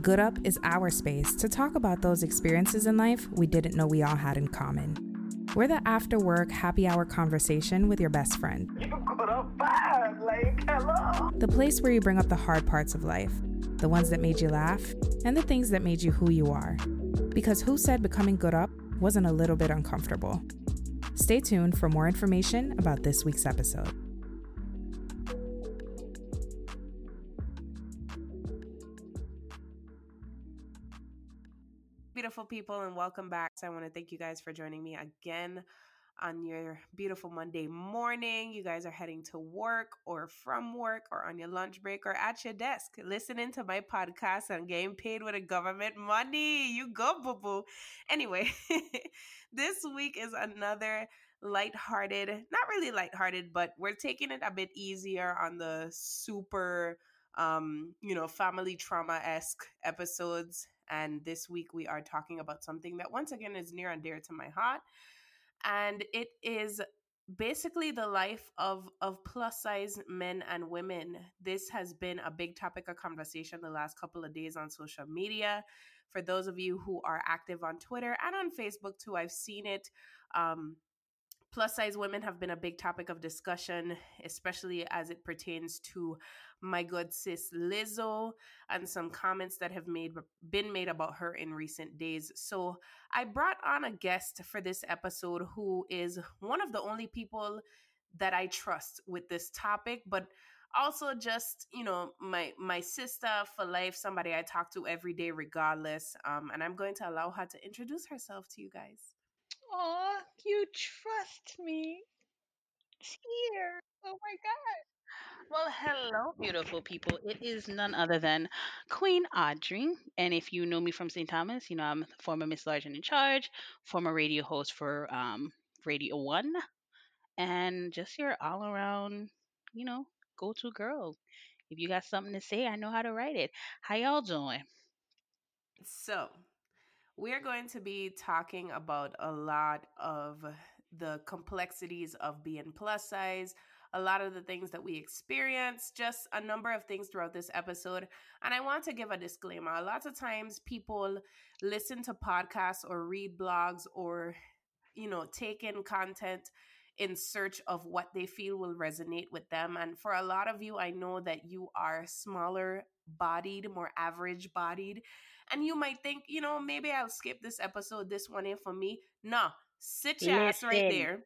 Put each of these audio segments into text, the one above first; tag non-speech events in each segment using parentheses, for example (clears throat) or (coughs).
Good Up is our space to talk about those experiences in life we didn't know we all had in common. We're the after work happy hour conversation with your best friend. You good up bad, like, hello. The place where you bring up the hard parts of life, the ones that made you laugh, and the things that made you who you are. Because who said becoming good up wasn't a little bit uncomfortable? Stay tuned for more information about this week's episode. People, and welcome back. So I want to thank you guys for joining me again on your beautiful Monday morning. You guys are heading to work or from work or on your lunch break or at your desk listening to my podcast and getting paid with a government money. You go, boo boo. Anyway, (laughs) this week is another lighthearted, not really lighthearted, but we're taking it a bit easier on the super um, you know, family trauma esque episodes and this week we are talking about something that once again is near and dear to my heart. And it is basically the life of of plus size men and women this has been a big topic of conversation the last couple of days on social media for those of you who are active on twitter and on facebook too i've seen it um, plus size women have been a big topic of discussion, especially as it pertains to my good sis Lizzo and some comments that have made been made about her in recent days. So I brought on a guest for this episode who is one of the only people that I trust with this topic, but also just you know my my sister for life somebody i talk to every day regardless um, and i'm going to allow her to introduce herself to you guys Oh, you trust me. Here. Oh my God. Well, hello, beautiful people. It is none other than Queen Audrey. And if you know me from St. Thomas, you know I'm former Miss Large and in Charge, former radio host for um, Radio One, and just your all around, you know, go to girl. If you got something to say, I know how to write it. How y'all doing? So, we're going to be talking about a lot of the complexities of being plus size, a lot of the things that we experience, just a number of things throughout this episode. And I want to give a disclaimer. A lot of times people listen to podcasts or read blogs or, you know, take in content in search of what they feel will resonate with them. And for a lot of you, I know that you are smaller bodied, more average bodied. And you might think, you know, maybe I'll skip this episode, this one in for me. No, sit your ass right there.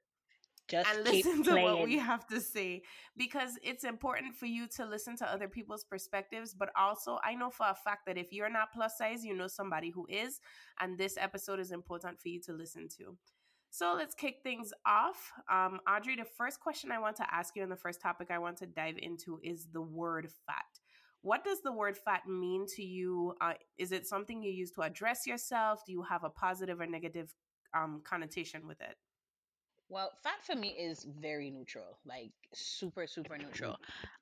Just and (laughs) listen to what we have to say because it's important for you to listen to other people's perspectives. But also, I know for a fact that if you're not plus size, you know somebody who is, and this episode is important for you to listen to. So let's kick things off. Um, Audrey, the first question I want to ask you and the first topic I want to dive into is the word fat. What does the word fat mean to you? Uh, is it something you use to address yourself? Do you have a positive or negative um, connotation with it? Well, fat for me is very neutral, like super, super neutral.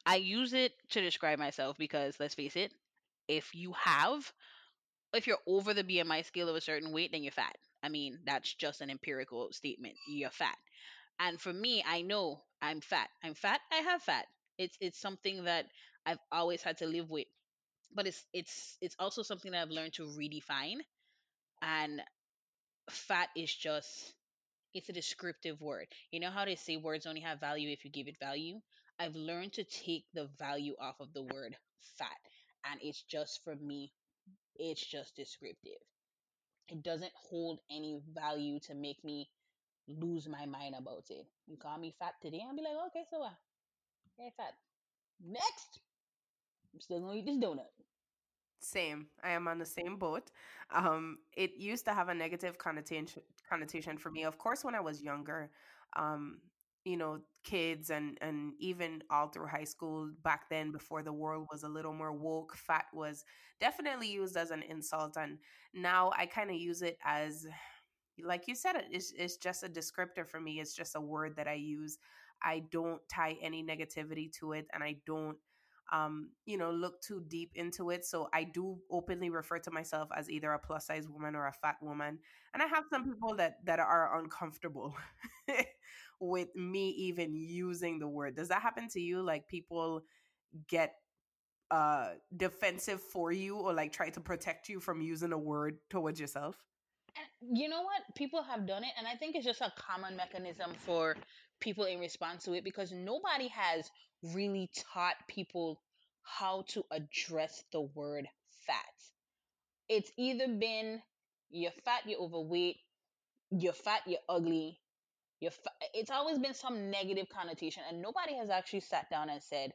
I use it to describe myself because let's face it, if you have, if you're over the BMI scale of a certain weight, then you're fat. I mean, that's just an empirical statement. You're fat. And for me, I know I'm fat. I'm fat. I have fat. It's it's something that I've always had to live with. But it's it's it's also something that I've learned to redefine. And fat is just it's a descriptive word. You know how they say words only have value if you give it value? I've learned to take the value off of the word fat. And it's just for me, it's just descriptive. It doesn't hold any value to make me lose my mind about it. You call me fat today, I'll be like, okay, so what? Hey, fat. Next. Still gonna eat this donut. Same. I am on the same boat. Um, it used to have a negative connotation connotation for me. Of course, when I was younger, um, you know, kids and and even all through high school back then, before the world was a little more woke, fat was definitely used as an insult, and now I kind of use it as, like you said, it's it's just a descriptor for me. It's just a word that I use. I don't tie any negativity to it, and I don't um, you know, look too deep into it. So I do openly refer to myself as either a plus size woman or a fat woman. And I have some people that that are uncomfortable (laughs) with me even using the word. Does that happen to you? Like people get uh defensive for you or like try to protect you from using a word towards yourself? And you know what? People have done it, and I think it's just a common mechanism for people in response to it because nobody has really taught people how to address the word fat. It's either been you're fat, you're overweight, you're fat, you're ugly, you're fa- it's always been some negative connotation, and nobody has actually sat down and said,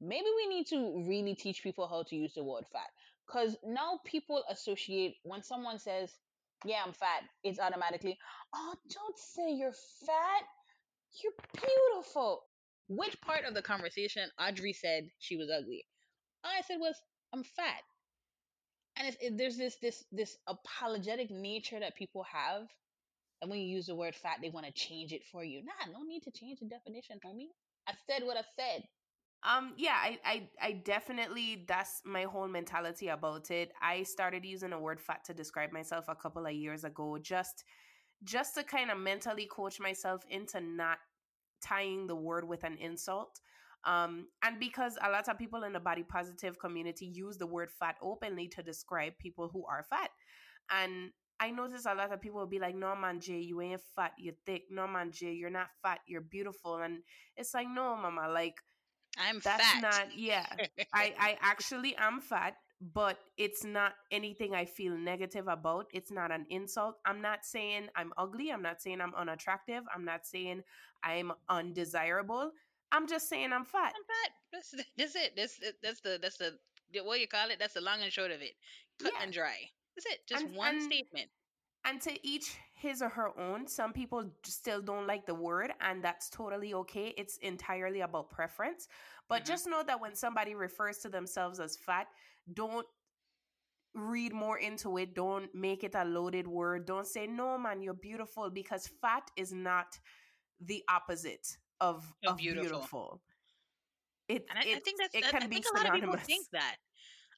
maybe we need to really teach people how to use the word fat. Because now people associate when someone says, yeah, I'm fat, it's automatically, oh, don't say you're fat. You're beautiful. Which part of the conversation Audrey said she was ugly? I said was I'm fat. And it, there's this this this apologetic nature that people have, and when you use the word fat, they want to change it for you. Nah, no need to change the definition, homie. I said what I said. Um, yeah, I, I, I definitely that's my whole mentality about it. I started using the word fat to describe myself a couple of years ago, just just to kind of mentally coach myself into not tying the word with an insult. Um, and because a lot of people in the body positive community use the word fat openly to describe people who are fat. And I notice a lot of people will be like, no, man, Jay, you ain't fat, you're thick. No, man, Jay, you're not fat, you're beautiful. And it's like, no, mama, like, I'm that's fat. not, yeah. I, I (laughs) actually am fat, but it's not anything I feel negative about. It's not an insult. I'm not saying I'm ugly. I'm not saying I'm unattractive. I'm not saying I'm undesirable. I'm just saying I'm fat. I'm fat. (laughs) That's that's it. That's that's the that's the what you call it. That's the long and short of it. Cut Yeah. and dry. That's it. Just And- one and- statement. And to each his or her own. Some people still don't like the word, and that's totally okay. It's entirely about preference. But Mhm. just know that when somebody refers to themselves as fat, don't read more into it. Don't make it a loaded word. Don't say, no, man, you're beautiful, because fat is not the opposite of, Of of beautiful. beautiful. It, And I, I think that's it that, can I be think a lot of people think that.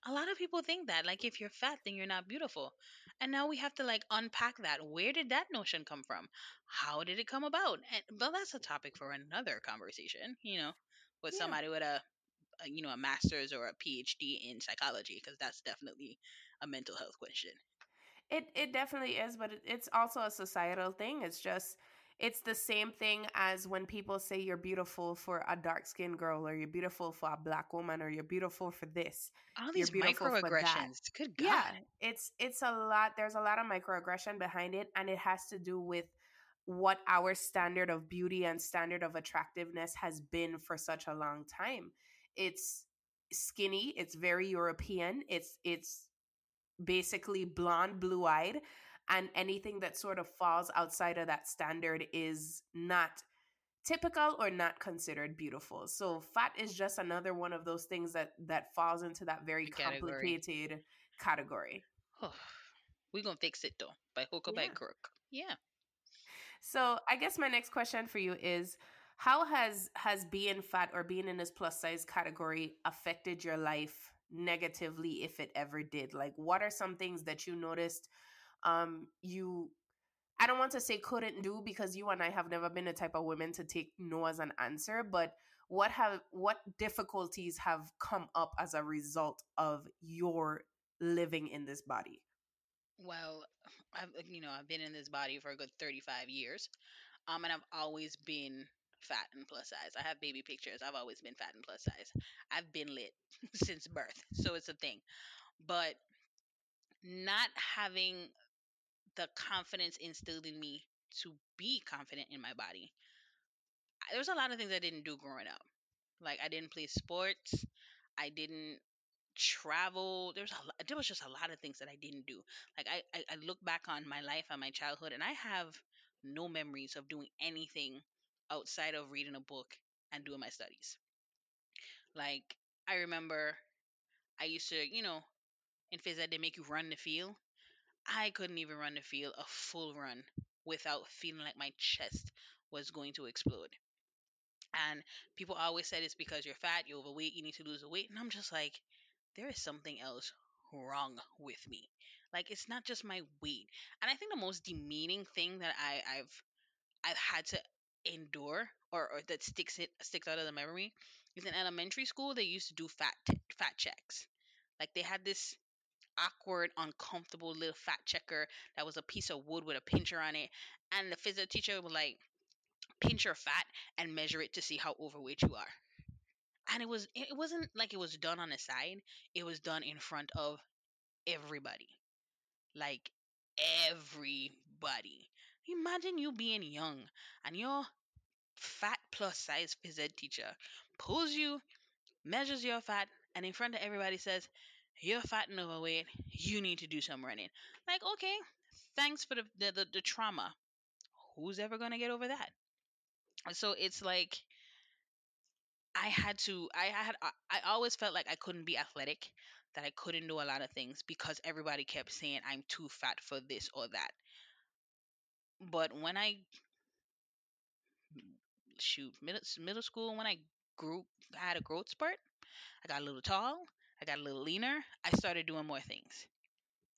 A lot of people think that like if you're fat then you're not beautiful. And now we have to like unpack that. Where did that notion come from? How did it come about? And well that's a topic for another conversation, you know, with Yeah. somebody with a, a you know a master's or a PhD in psychology because that's definitely a mental health question. It it definitely is, but it, it's also a societal thing. It's just it's the same thing as when people say you're beautiful for a dark skinned girl or you're beautiful for a black woman or you're beautiful for this. All these microaggressions. Good God. Yeah, it's it's a lot. There's a lot of microaggression behind it, and it has to do with what our standard of beauty and standard of attractiveness has been for such a long time. It's skinny. It's very European. It's it's basically blonde, blue eyed, and anything that sort of falls outside of that standard is not typical or not considered beautiful. So fat is just another one of those things that that falls into that very complicated category. We're gonna fix it though. By hook or by crook. Yeah. So I guess my next question for you is how has has being fat or being in this plus size category affected your life negatively if it ever did? Like what are some things that you noticed um you I don't want to say couldn't do because you and I have never been the type of women to take no as an answer, but what have what difficulties have come up as a result of your living in this body? Well, I've you know I've been in this body for a good thirty five years, um, and I've always been fat and plus size. I have baby pictures. I've always been fat and plus size. I've been lit (laughs) since birth, so it's a thing. But not having the confidence instilled in me to be confident in my body. I- There was a lot of things I didn't do growing up. Like I didn't play sports. I didn't travel. There's a there was just a lot of things that I didn't do. Like I, I I look back on my life and my childhood, and I have no memories of doing anything outside of reading a book and doing my studies. Like I remember, I used to, you know, in phys ed they make you run the field. I couldn't even run the field a full run without feeling like my chest was going to explode. And people always said it's because you're fat, you're overweight, you need to lose the weight. And I'm just like, there is something else wrong with me. Like it's not just my weight. And I think the most demeaning thing that I, I've I've had to endure or, or that sticks it sticks out of the memory is in elementary school they used to do fat t- fat checks. Like they had this awkward, uncomfortable little fat checker that was a piece of wood with a pincher on it, and the physics teacher would like pinch your fat and measure it to see how overweight you are. And it was it wasn't like it was done on the side; it was done in front of everybody, like everybody. Imagine you being young and your fat plus size phys ed teacher pulls you, measures your fat, and in front of everybody says, You're fat and overweight. You need to do some running. Like, okay, thanks for the, the, the, the trauma. Who's ever going to get over that? So it's like, I had to, I had, I, I always felt like I couldn't be athletic, that I couldn't do a lot of things because everybody kept saying I'm too fat for this or that. But when I shoot middle middle school when I grew I had a growth spurt. I got a little tall, I got a little leaner. I started doing more things.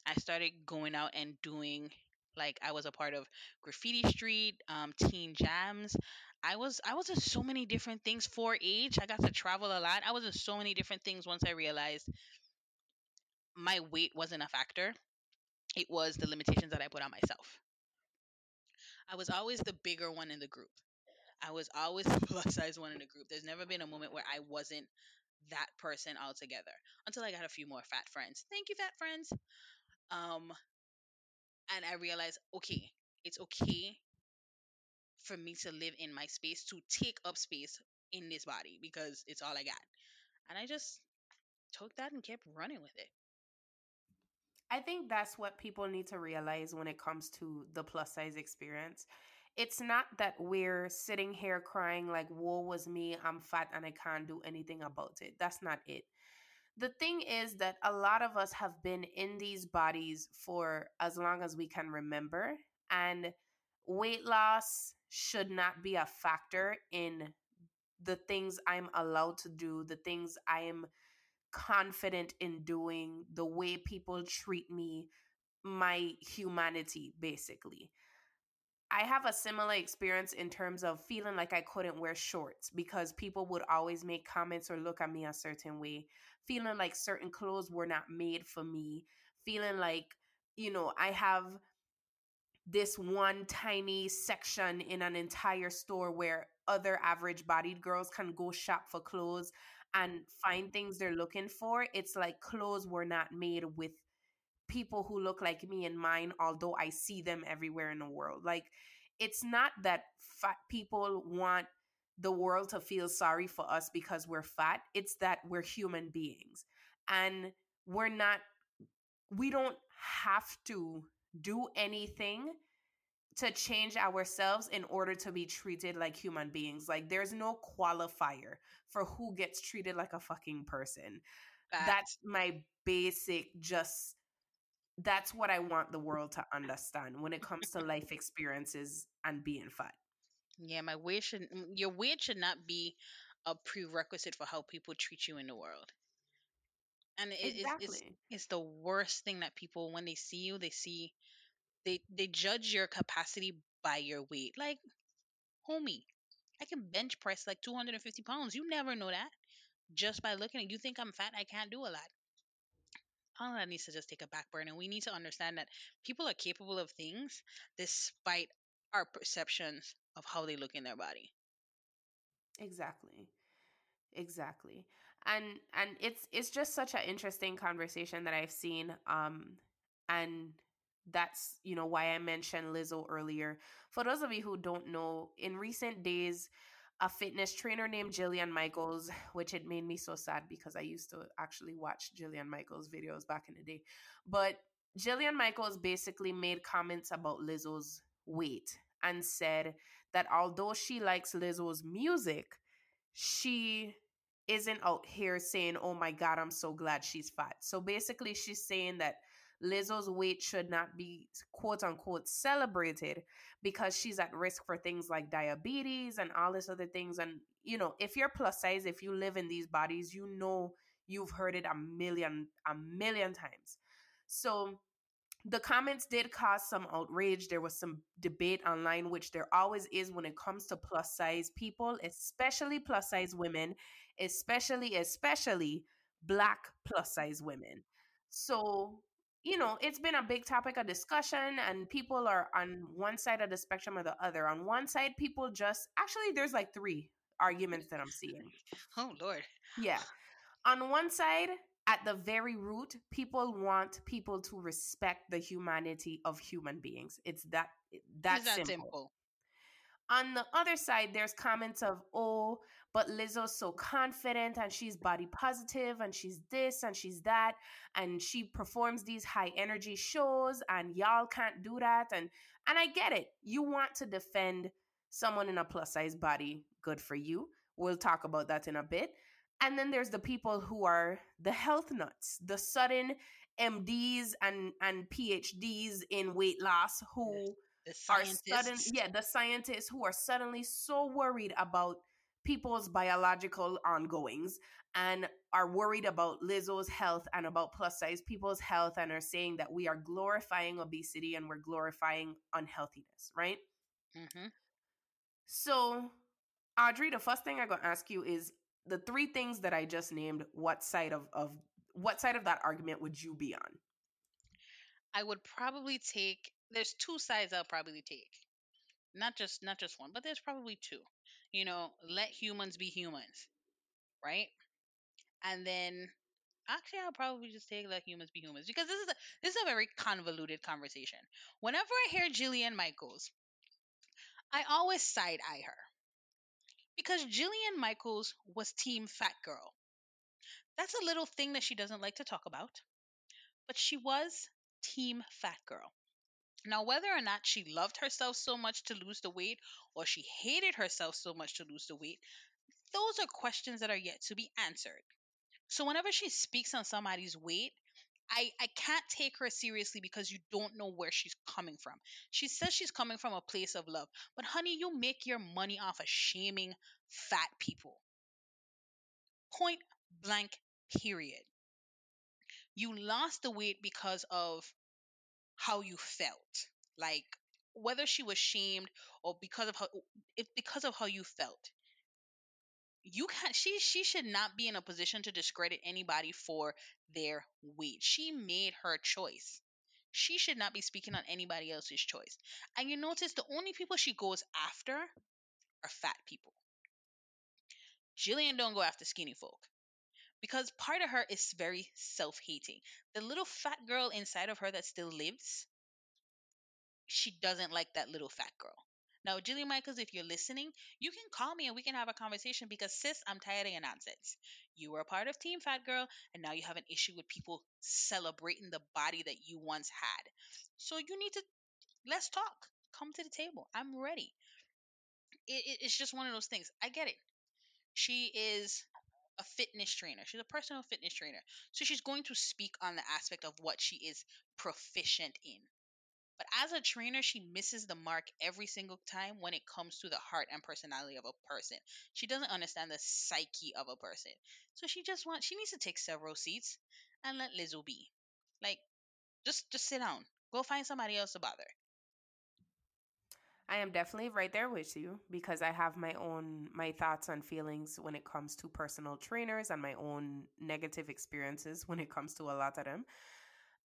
I started going out and doing like I was a part of graffiti street, um, teen jams. I was I was in so many different things for age. I got to travel a lot. I was in so many different things once I realized my weight wasn't a factor. It was the limitations that I put on myself. I was always the bigger one in the group. I was always (laughs) the plus size one in the group. There's never been a moment where I wasn't that person altogether until I got a few more fat friends. Thank you, fat friends. Um, and I realized, okay, it's okay for me to live in my space, to take up space in this body because it's all I got. And I just took that and kept running with it. I think that's what people need to realize when it comes to the plus size experience. It's not that we're sitting here crying like, woe was me, I'm fat and I can't do anything about it. That's not it. The thing is that a lot of us have been in these bodies for as long as we can remember, and weight loss should not be a factor in the things I'm allowed to do, the things I am confident in doing, the way people treat me, my humanity, basically. I have a similar experience in terms of feeling like I couldn't wear shorts because people would always make comments or look at me a certain way, feeling like certain clothes were not made for me, feeling like, you know, I have this one tiny section in an entire store where other average bodied girls can go shop for clothes and find things they're looking for. It's like clothes were not made with people who look like me and mine, although I see them everywhere in the world. Like, it's not that fat people want the world to feel sorry for us because we're fat. It's that we're human beings. And we're not, we don't have to do anything to change ourselves in order to be treated like human beings. Like, there's no qualifier for who gets treated like a fucking person. That's my basic, just that's what I want the world to understand when it comes to life experiences and being fat. Yeah, my weight should your weight should not be a prerequisite for how people treat you in the world. And it, exactly. it's, it's it's the worst thing that people when they see you, they see they they judge your capacity by your weight. Like, homie, I can bench press like 250 pounds. You never know that just by looking at you think I'm fat, I can't do a lot all that needs to just take a back burner. We need to understand that people are capable of things despite our perceptions of how they look in their body. Exactly. Exactly. And and it's it's just such an interesting conversation that I've seen um and that's you know why I mentioned Lizzo earlier. For those of you who don't know, in recent days a fitness trainer named Jillian Michaels, (sighs) which it made me so sad because I used to actually watch Jillian Michaels videos back in the day. But Jillian Michaels basically made comments about Lizzo's weight and said that although she likes Lizzo's music, she isn't out here saying, Oh my God, I'm so glad she's fat. So basically, she's saying that Lizzo's weight should not be quote unquote celebrated because she's at risk for things like diabetes and all this other things. And, you know, if you're plus size, if you live in these bodies, you know you've heard it a million, a million times. So the comments did cause some outrage. There was some debate online, which there always is when it comes to plus size people, especially plus size women. especially, especially black plus size women. So, you know, it's been a big topic of discussion, and people are on one side of the spectrum or the other. On one side, people just actually, there's like three arguments that I'm seeing. Oh, Lord. Yeah. On one side, at the very root, people want people to respect the humanity of human beings. It's that that's It's that simple. simple. On the other side, there's comments of, oh, but Lizzo's so confident and she's body positive and she's this and she's that and she performs these high energy shows and y'all can't do that and and I get it. You want to defend someone in a plus size body, good for you. We'll talk about that in a bit. And then there's the people who are the health nuts, the sudden MDs and and PhDs in weight loss who The are sudden yeah the scientists who are suddenly so worried about people's biological ongoings and are worried about Lizzo's health and about plus size people's health and are saying that we are glorifying obesity and we're glorifying unhealthiness, right? hmm So, Audrey, the first thing I'm gonna ask you is the three things that I just named. What side of of what side of that argument would you be on? I would probably take. There's two sides I'll probably take. Not just not just one, but there's probably two. You know, let humans be humans, right? And then actually I'll probably just take let humans be humans because this is a this is a very convoluted conversation. Whenever I hear Jillian Michaels, I always side eye her. Because Jillian Michaels was team fat girl. That's a little thing that she doesn't like to talk about. But she was team fat girl. Now, whether or not she loved herself so much to lose the weight or she hated herself so much to lose the weight, those are questions that are yet to be answered. So, whenever she speaks on somebody's weight, I, I can't take her seriously because you don't know where she's coming from. She says she's coming from a place of love, but honey, you make your money off of shaming fat people. Point blank, period. You lost the weight because of how you felt. Like whether she was shamed or because of how if because of how you felt. You can't she she should not be in a position to discredit anybody for their weight. She made her choice. She should not be speaking on anybody else's choice. And you notice the only people she goes after are fat people. Jillian don't go after skinny folk because part of her is very self-hating. The little fat girl inside of her that still lives, she doesn't like that little fat girl. Now, Jillian Michaels, if you're listening, you can call me and we can have a conversation because sis, I'm tired of your nonsense. You were a part of Team Fat Girl, and now you have an issue with people celebrating the body that you once had. So you need to let's talk. Come to the table. I'm ready. It, it, it's just one of those things. I get it. She is a fitness trainer. She's a personal fitness trainer. So she's going to speak on the aspect of what she is proficient in. But as a trainer, she misses the mark every single time when it comes to the heart and personality of a person. She doesn't understand the psyche of a person. So she just wants she needs to take several seats and let Lizzo be. Like just just sit down. Go find somebody else to bother. I am definitely right there with you because I have my own my thoughts and feelings when it comes to personal trainers and my own negative experiences (laughs) when it comes to a lot of them.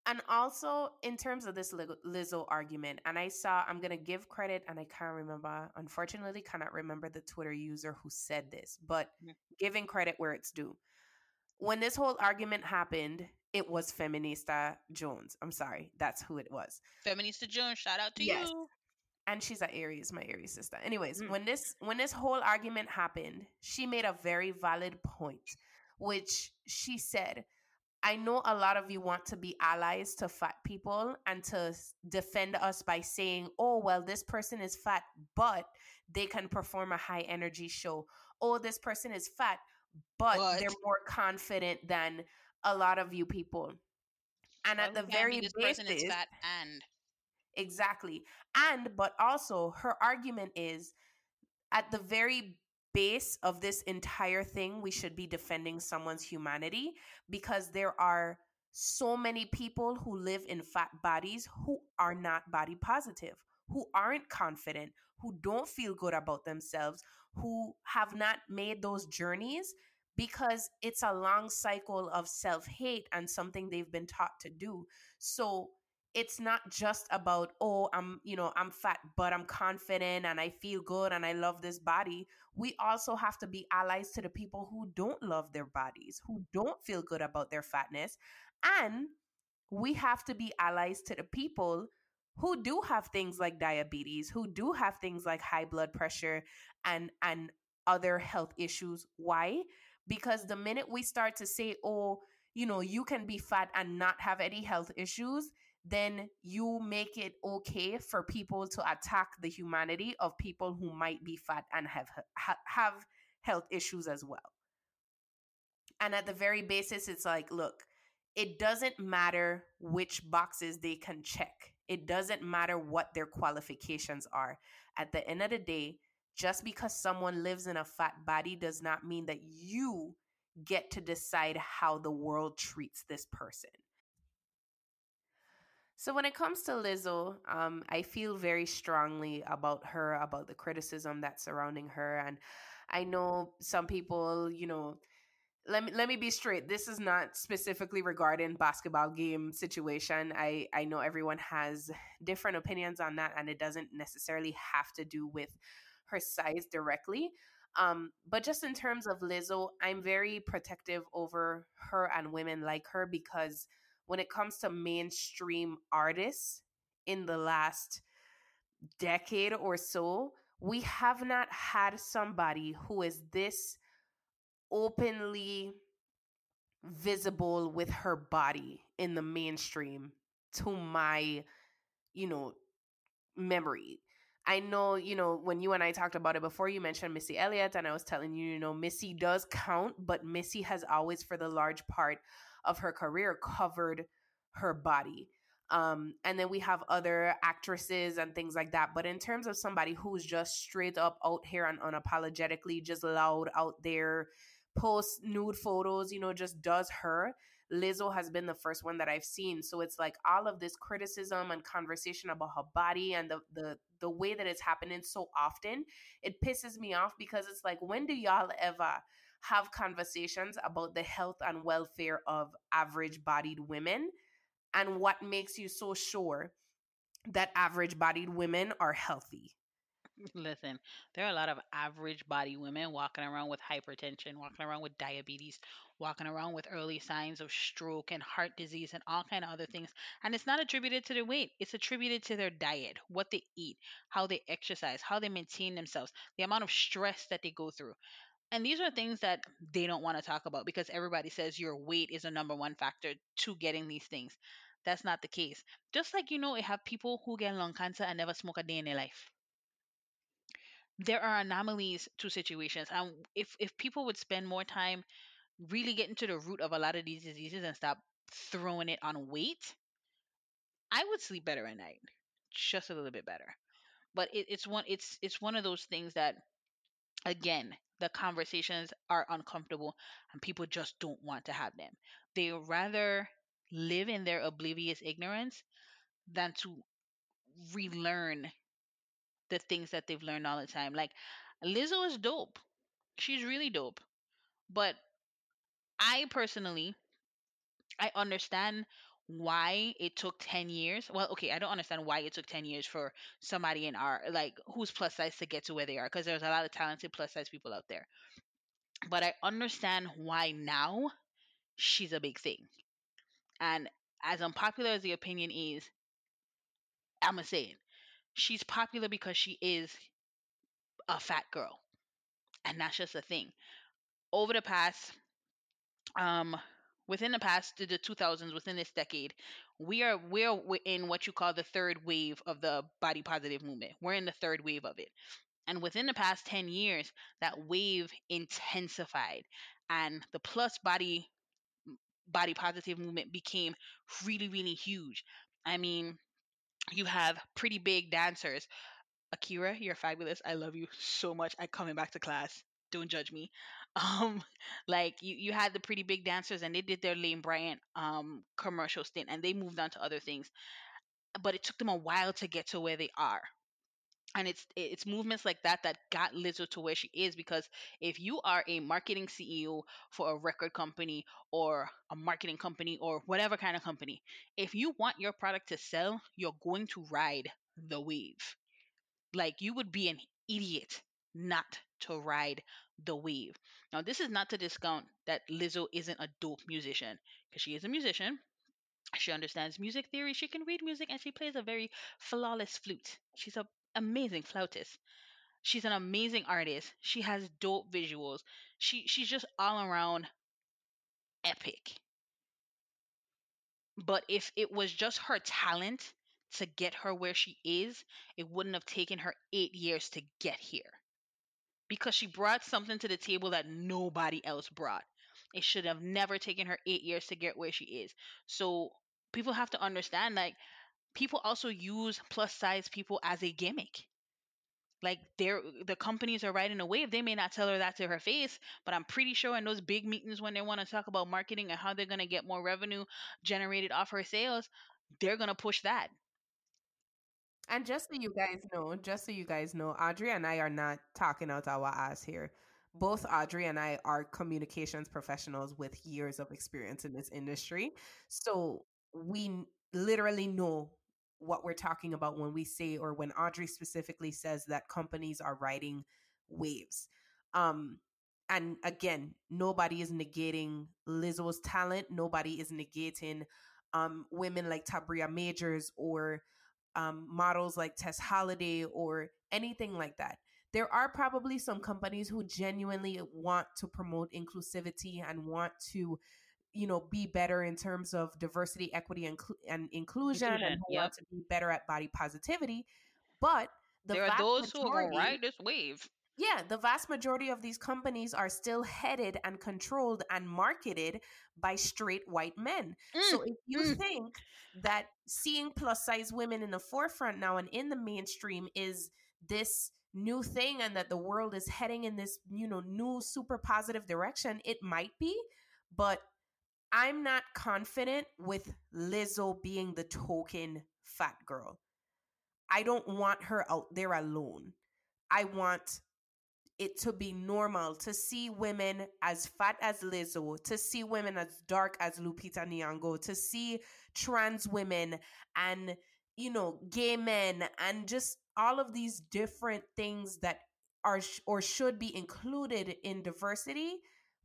And also in terms of this Liz- Lizzo argument, and I saw I'm gonna give credit, and I can't remember, unfortunately, cannot remember the Twitter user who said this, but Mhm. giving credit where it's due. When this whole argument happened, it was Feminista Jones. I'm sorry, that's who it was. Feminista Jones, shout out to Yes. you. And she's a Aries, my Aries sister. Anyways, Mm. when this when this whole argument happened, she made a very valid point, which she said, "I know a lot of you want to be allies to fat people and to defend us by saying, "Oh, well, this person is fat, but they can perform a high energy show. Oh, this person is fat, but, But- they're more confident than a lot of you people." And Why at the we can't be very basis, person is fat and Exactly. And, but also, her argument is at the very base of this entire thing, we should be defending someone's humanity because there are so many people who live in fat bodies who are not body positive, who aren't confident, who don't feel good about themselves, who have not made those journeys because it's a long cycle of self-hate and something they've been taught to do so it's not just about oh i'm you know i'm fat but i'm confident and i feel good and i love this body. We also have to be allies to the people who don't love their bodies who don't feel good about their fatness and we have to be allies to the people who do have things like diabetes who do have things like high blood pressure and and other health issues. Why? Because the minute we start to say oh you know you can be fat and not have any health issues then you make it okay for people to attack the humanity of people who might be fat and have ha- have health issues as well. And at the very basis it's like, look, it doesn't matter which boxes they can check. It doesn't matter what their qualifications are. At the end of the day, just because someone lives in a fat body does not mean that you get to decide how the world treats this person. So when it comes to Lizzo, um, I feel very strongly about her, about the criticism that's surrounding her, and I know some people, you know, let me let me be straight. This is not specifically regarding basketball game situation. I I know everyone has different opinions on that, and it doesn't necessarily have to do with her size directly. Um, but just in terms of Lizzo, I'm very protective over her and women like her because when it comes to mainstream artists in the last decade or so, we have not had somebody who is this openly visible with her body in the mainstream to my you know memory. I know you know when you and i talked about it before you mentioned missy elliott and i was telling you you know missy does count but missy has always for the large part of her career covered her body. Um, and then we have other actresses and things like that. But in terms of somebody who's just straight up out here and unapologetically just loud out there, post nude photos, you know, just does her. Lizzo has been the first one that I've seen. So it's like all of this criticism and conversation about her body and the the the way that it's happening so often, it pisses me off because it's like when do y'all ever have conversations about the health and welfare of average bodied women and what makes you so sure that average bodied women are healthy (laughs) Listen, there are a lot of average body women walking around with hypertension, walking around with diabetes, walking around with early signs of stroke and heart disease and all kind of other things. And it's not attributed to their weight. It's attributed to their diet, what they eat, how they exercise, how they maintain themselves, the amount of stress that they go through. And these are things that they don't want to talk about because everybody says your weight is a number one factor to getting these things. That's not the case. Just like you know, you have people who get lung cancer and never smoke a day in their life. There are anomalies to situations, and if if people would spend more time really getting to the root of a lot of these diseases and stop throwing it on weight, I would sleep better at night, just a little bit better. But it, it's one it's it's one of those things that again the conversations are uncomfortable and people just don't want to have them. They rather live in their oblivious ignorance than to relearn the things that they've learned all the time. Like Lizzo is dope. She's really dope. But I personally I understand why it took 10 years. Well, okay, I don't understand why it took 10 years for somebody in our like who's plus size to get to where they are because there's a lot of talented plus size people out there. But I understand why now she's a big thing. And as unpopular as the opinion is, I'm gonna say it. She's popular because she is a fat girl, and that's just a thing. Over the past, um, within the past the 2000s, within this decade, we are we're in what you call the third wave of the body positive movement. We're in the third wave of it. And within the past 10 years, that wave intensified and the plus body body positive movement became really, really huge. I mean, you have pretty big dancers. Akira, you're fabulous. I love you so much. I'm coming back to class. Don't judge me. Um, (laughs) like you, you had the pretty big dancers, and they did their Lane Bryant um commercial stint, and they moved on to other things. But it took them a while to get to where they are. and it's it's movements like that that got Lizzo to where she is because if you are a marketing CEO for a record company or a marketing company or whatever kind of company, if you want your product to sell, you're going to ride the wave. Like you would be an idiot not to ride the wave. Now, this is not to discount that Lizzo isn't a dope musician because she is a musician. She understands music theory, she can read music, and she plays a very flawless flute. She's an amazing flautist. She's an amazing artist. She has dope visuals. She she's just all around epic. But if it was just her talent to get her where she is, it wouldn't have taken her 8 years to get here. Because she brought something to the table that nobody else brought. It should have never taken her 8 years to get where she is. So people have to understand like people also use plus size people as a gimmick like they're the companies are riding a wave they may not tell her that to her face but i'm pretty sure in those big meetings when they want to talk about marketing and how they're to get more revenue generated off her sales they're to push that And just so you guys know, just so you guys know, Audrey and I are not talking out our ass here. Both Audrey and I are communications professionals with years of experience in this industry. So we literally know what we're talking about when we say, or when Audrey specifically says that companies are riding waves. Um, and again, nobody is negating Lizzo's talent. Nobody is negating um, women like Tabria Majors or um, models like Tess Holliday or anything like that. There are probably some companies who genuinely want to promote inclusivity and want to, you know, be better in terms of diversity, equity, and, and inclusion, Inclusion, and yep. want to be better at body positivity. But the there are those who are going to majority- ride this wave yeah, the vast majority of these companies are still headed and controlled and marketed by straight white men. so if you mm. think that seeing plus size women in the forefront now and in the mainstream is this new thing and that the world is heading in this, you know, new super positive direction, it might be, but I'm not confident with Lizzo being the token fat girl. I don't want her out there alone. I want it to be normal to see women as fat as Lizzo, to see women as dark as Lupita Nyong'o, to see trans women and you know gay men and just all of these different things that are sh- or should be included in diversity.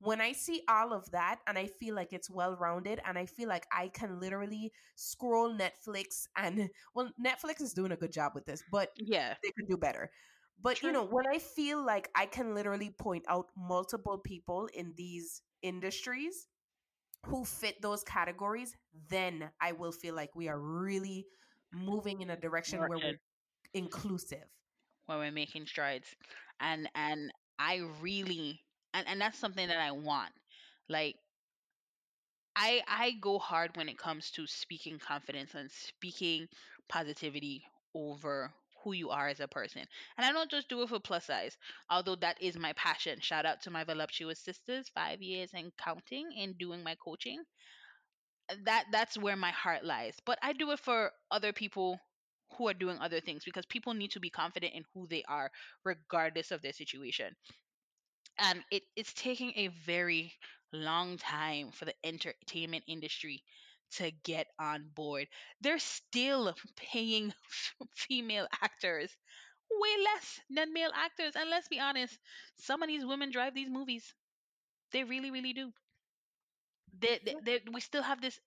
When I see all of that and I feel like it's well rounded and I feel like I can literally scroll Netflix and well Netflix is doing a good job with this, but yeah they could do better. But True. you know, when I feel like I can literally point out multiple people in these industries who fit those categories, then I will feel like we are really moving in a direction where we're inclusive. Where we're making strides and and i really and, and that's something that i want like i i go hard when it comes to speaking confidence and speaking positivity over who you are as a person. And i don't just do it for plus size although that is my passion. Shout out to my voluptuous sisters five years and counting in doing my coaching. That that's where my heart lies. But i do it for other people who are doing other things because people need to be confident in who they are regardless of their situation. And it, it's taking a very long time for the entertainment industry to get on board. They're still paying (laughs) female actors way less than male actors and let's be honest some of these women drive these movies. They really really do. They, they, they, we still have this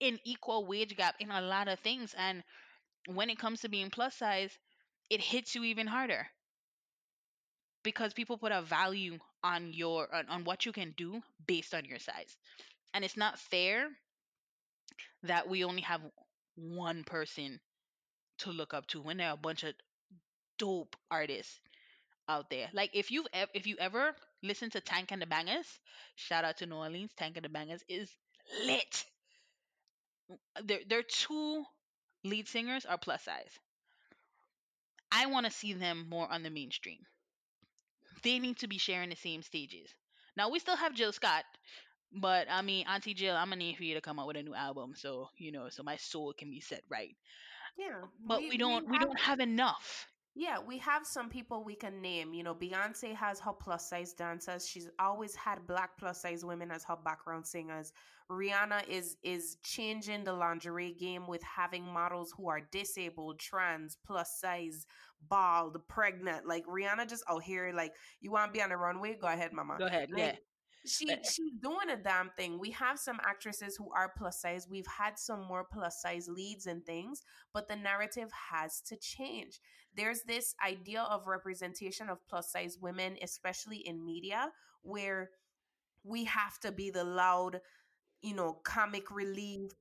unequal wage gap in a lot of things and when it comes to being plus size it hits you even harder. Because people put a value on your on, on what you can do based on your size. And it's not fair that we only have one person to look up to when there are a bunch of dope artists out there. Like if you've if you ever listen to Tank and the Bangas shout out to new orleans Tank and the Bangas is lit. Mm, their their two lead singers are plus size. I want to see them more on the mainstream. They need to be sharing the same stages. Now we still have Jill Scott, but I mean Auntie Jill, I'm gonna need for you to come out with a new album, so you know, so my soul can be set right. Yeah. But we, don't we, don't have enough. Yeah, we have some people we can name. You know, Beyonce has her plus size dancers. She's always had black plus size women as her background singers. Rihanna is is changing the lingerie game with having models who are disabled, trans, plus size, bald, pregnant. Like Rihanna just out here, like, you want to be on the runway? Go ahead, mama. Go ahead. Like, yeah. She eh, she's doing a damn thing. We have some actresses who are plus size. We've had some more plus size leads and things, but the narrative has to change. There's this idea of representation of plus size women, especially in media, where we have to be the loud, you know, comic relief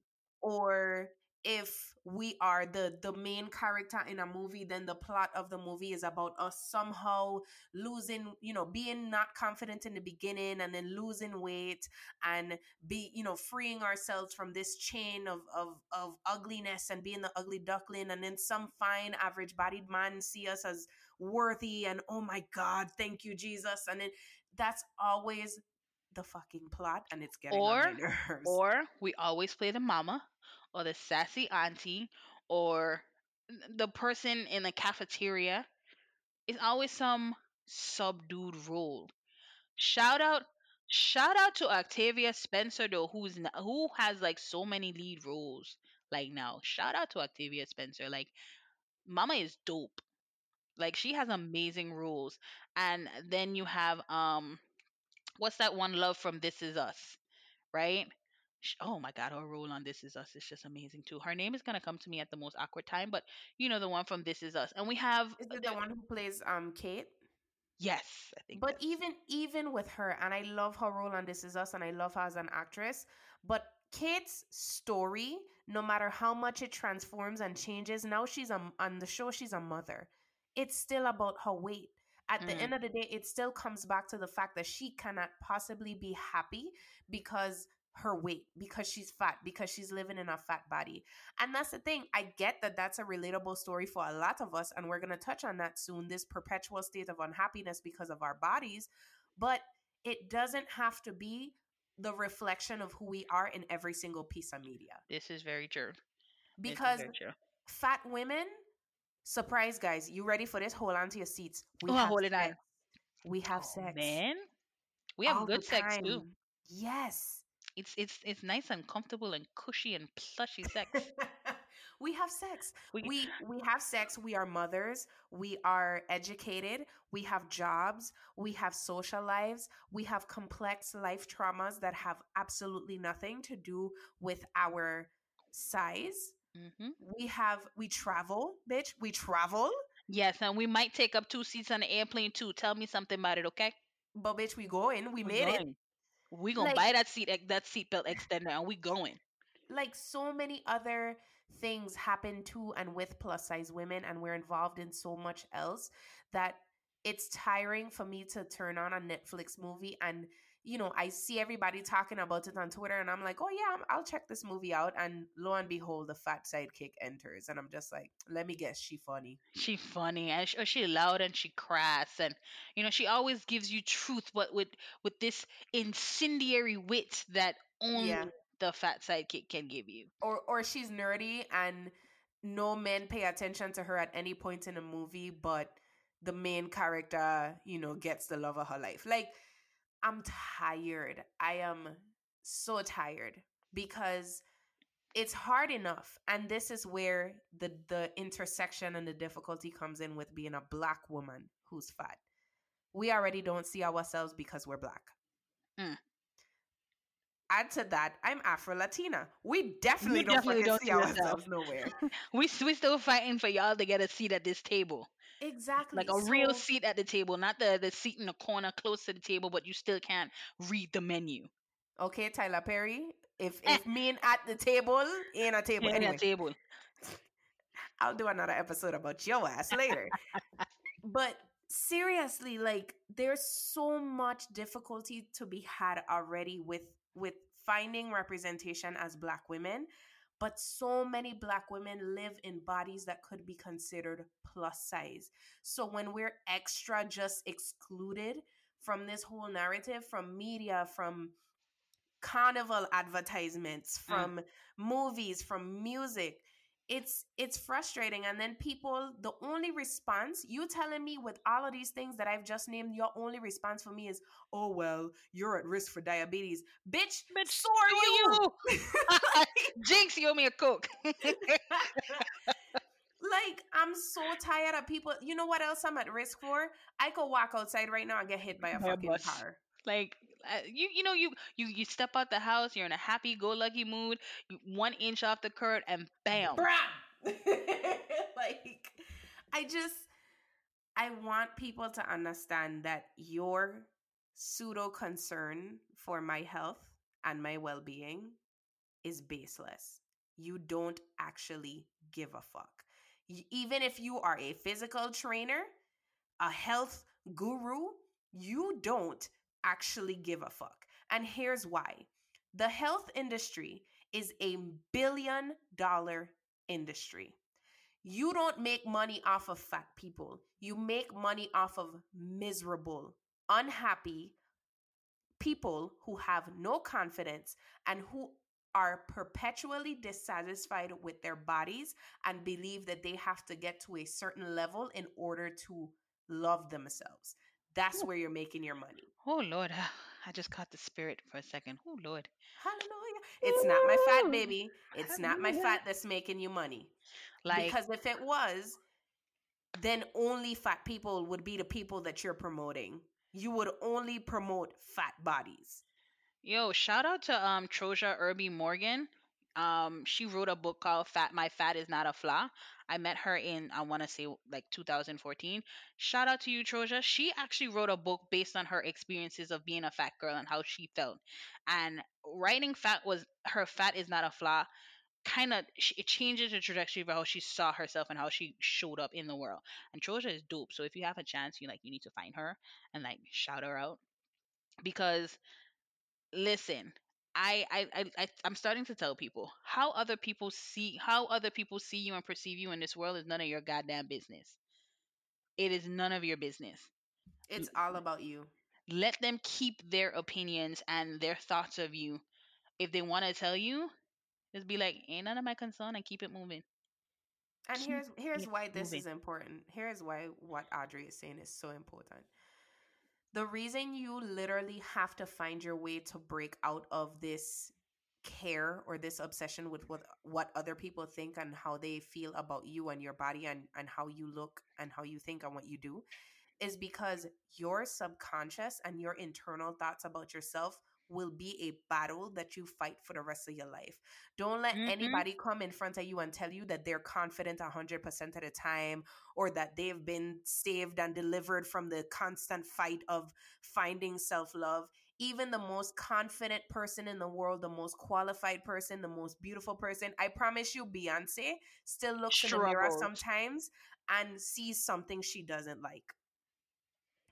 or if we are the the main character in a movie then the plot of the movie is about us somehow losing you know being not confident in the beginning and then losing weight and be you know freeing ourselves from this chain of of of ugliness and being the ugly duckling. And then some fine average bodied man see us as worthy and oh my god thank you jesus. And then that's always the fucking plot and it's getting on my nerves. or we always play the mama or the sassy auntie or the person in the cafeteria. It's always some subdued role. Shout out shout out to Octavia Spencer though who's who has like so many lead roles like now. Shout out to Octavia Spencer. Like Mama is dope. Like she has amazing roles. And then you have um what's that one love from This Is Us, right? Sh- Oh my god, her role on This Is Us is just amazing too. Her name is gonna come to me at the most awkward time, but you know the one from This Is Us, and we have is it the one who plays um kate yes, I think. But even even with her, and I love her role on This Is Us, and I love her as an actress. But Kate's story, no matter how much it transforms and changes, now she's a, on the show. She's a mother. It's still about her weight. At the Mhm. end of the day, it still comes back to the fact that she cannot possibly be happy because her weight, because she's fat, because she's living in a fat body. And that's the thing. I get that that's a relatable story for a lot of us, and we're going to touch on that soon this perpetual state of unhappiness because of our bodies. But it doesn't have to be the reflection of who we are in every single piece of media. this is very true. Because very true. fat women, surprise, guys, you ready for this? Hold on to your seats. We Oh, have hold it on. sex. We have Oh, sex. man. We have all good sex too. Yes. It's it's it's nice and comfortable and cushy and plushy sex. (laughs) we have sex. We- We we have sex. We are mothers. We are educated. We have jobs. We have social lives. We have complex life traumas that have absolutely nothing to do with our size. hmm We have we travel, bitch. We travel, Yes, and we might take up two seats on the airplane too. Tell me something about it, okay? but bitch, we going. We We made it. We gonna Like- buy that seat that seatbelt extender and we going. like so many other things happen to and with plus size women and we're involved in so much else that it's tiring for me to turn on a netflix movie and you know i see everybody talking about it on twitter and i'm like oh yeah i'll check this movie out and lo and behold the fat sidekick enters and i'm just like let me guess she funny She funny and she, she loud and she crass and you know she always gives you truth, but with with this incendiary wit that only Yeah. the fat sidekick can give you. or or she's nerdy and no men pay attention to her at any point in a movie but the main character you know gets the love of her life like i'm tired. I am so tired because it's hard enough and this is where the the intersection and the difficulty comes in with being a black woman who's fat. We already don't see ourselves because we're black. Mm. add to that i'm afro latina we definitely You don't definitely don't see see ourselves nowhere. (laughs) We s- we still fighting for y'all to get a seat at this table, exactly like a real seat at the table, not the the seat in the corner close to the table, but you still can't read the menu. okay tyler perry if eh. if me and at the table in a table (laughs) Yeah, anyway that table. (laughs) I'll do another episode about your ass later. but seriously, like there's so much difficulty to be had already with with finding representation as black women. But so many black women live in bodies that could be considered plus size. So when we're extra just excluded from this whole narrative, from media, from carnival advertisements, mm. from movies, from music, it's it's frustrating. And then people the only response you telling me with all of these things that i've just named your only response for me is oh well you're at risk for diabetes. Bitch Bitch, so are you, (laughs) (laughs) Jinx, you owe me a coke. (laughs) like i'm so tired of people you know what else i'm at risk for? I could walk outside right now and get hit by a fucking car. Like you you know you you you step out the house you're in a happy go lucky mood one inch off the curb and bam. (laughs) Like i just i want people to understand that your pseudo concern for my health and my well-being is baseless. You don't actually give a fuck. Even if you are a physical trainer a health guru you don't actually give a fuck and here's why the health industry is a billion dollar industry. You don't make money off of fat people. You make money off of miserable, unhappy people who have no confidence and who are perpetually dissatisfied with their bodies and believe that they have to get to a certain level in order to love themselves. That's where you're making your money. Oh lord i just caught the spirit for a second oh lord Hallelujah. It's not my fat baby. It's not my fat that's making you money. like because if it was, then only fat people would be the people that you're promoting. You would only promote fat bodies. Yo, shout out to um Troja Irby Morgan. Um, she wrote a book called "Fat My Fat Is Not a Flaw." I met her in I want to say like 2014. Shout out to you, Troja. She actually wrote a book based on her experiences of being a fat girl and how she felt. And writing "Fat was her fat is not a flaw." Kind of, it changes the trajectory of how she saw herself and how she showed up in the world. And Troja is dope. So if you have a chance, you like you need to find her and like shout her out because listen I, I i I- i'm starting to tell people how other people see how other people see you and perceive you in this world is none of your goddamn business it is none of your business It's all about you. let them keep their opinions and their thoughts of you if they want to tell you just be like ain't none of my concern and keep it moving And here's here's why this is important. Here's why what Audrey is saying is so important. The reason you literally have to find your way to break out of this care or this obsession with what what other people think and how they feel about you and your body and and how you look and how you think and what you do is because your subconscious and your internal thoughts about yourself will be a battle that you fight for the rest of your life. Don't let Mhm. anybody come in front of you and tell you that they're confident 100% of the time or that they've been saved and delivered from the constant fight of finding self love. Even the most confident person in the world, the most qualified person, the most beautiful person, I promise you, Beyonce still looks in the mirror sometimes and sees something she doesn't like.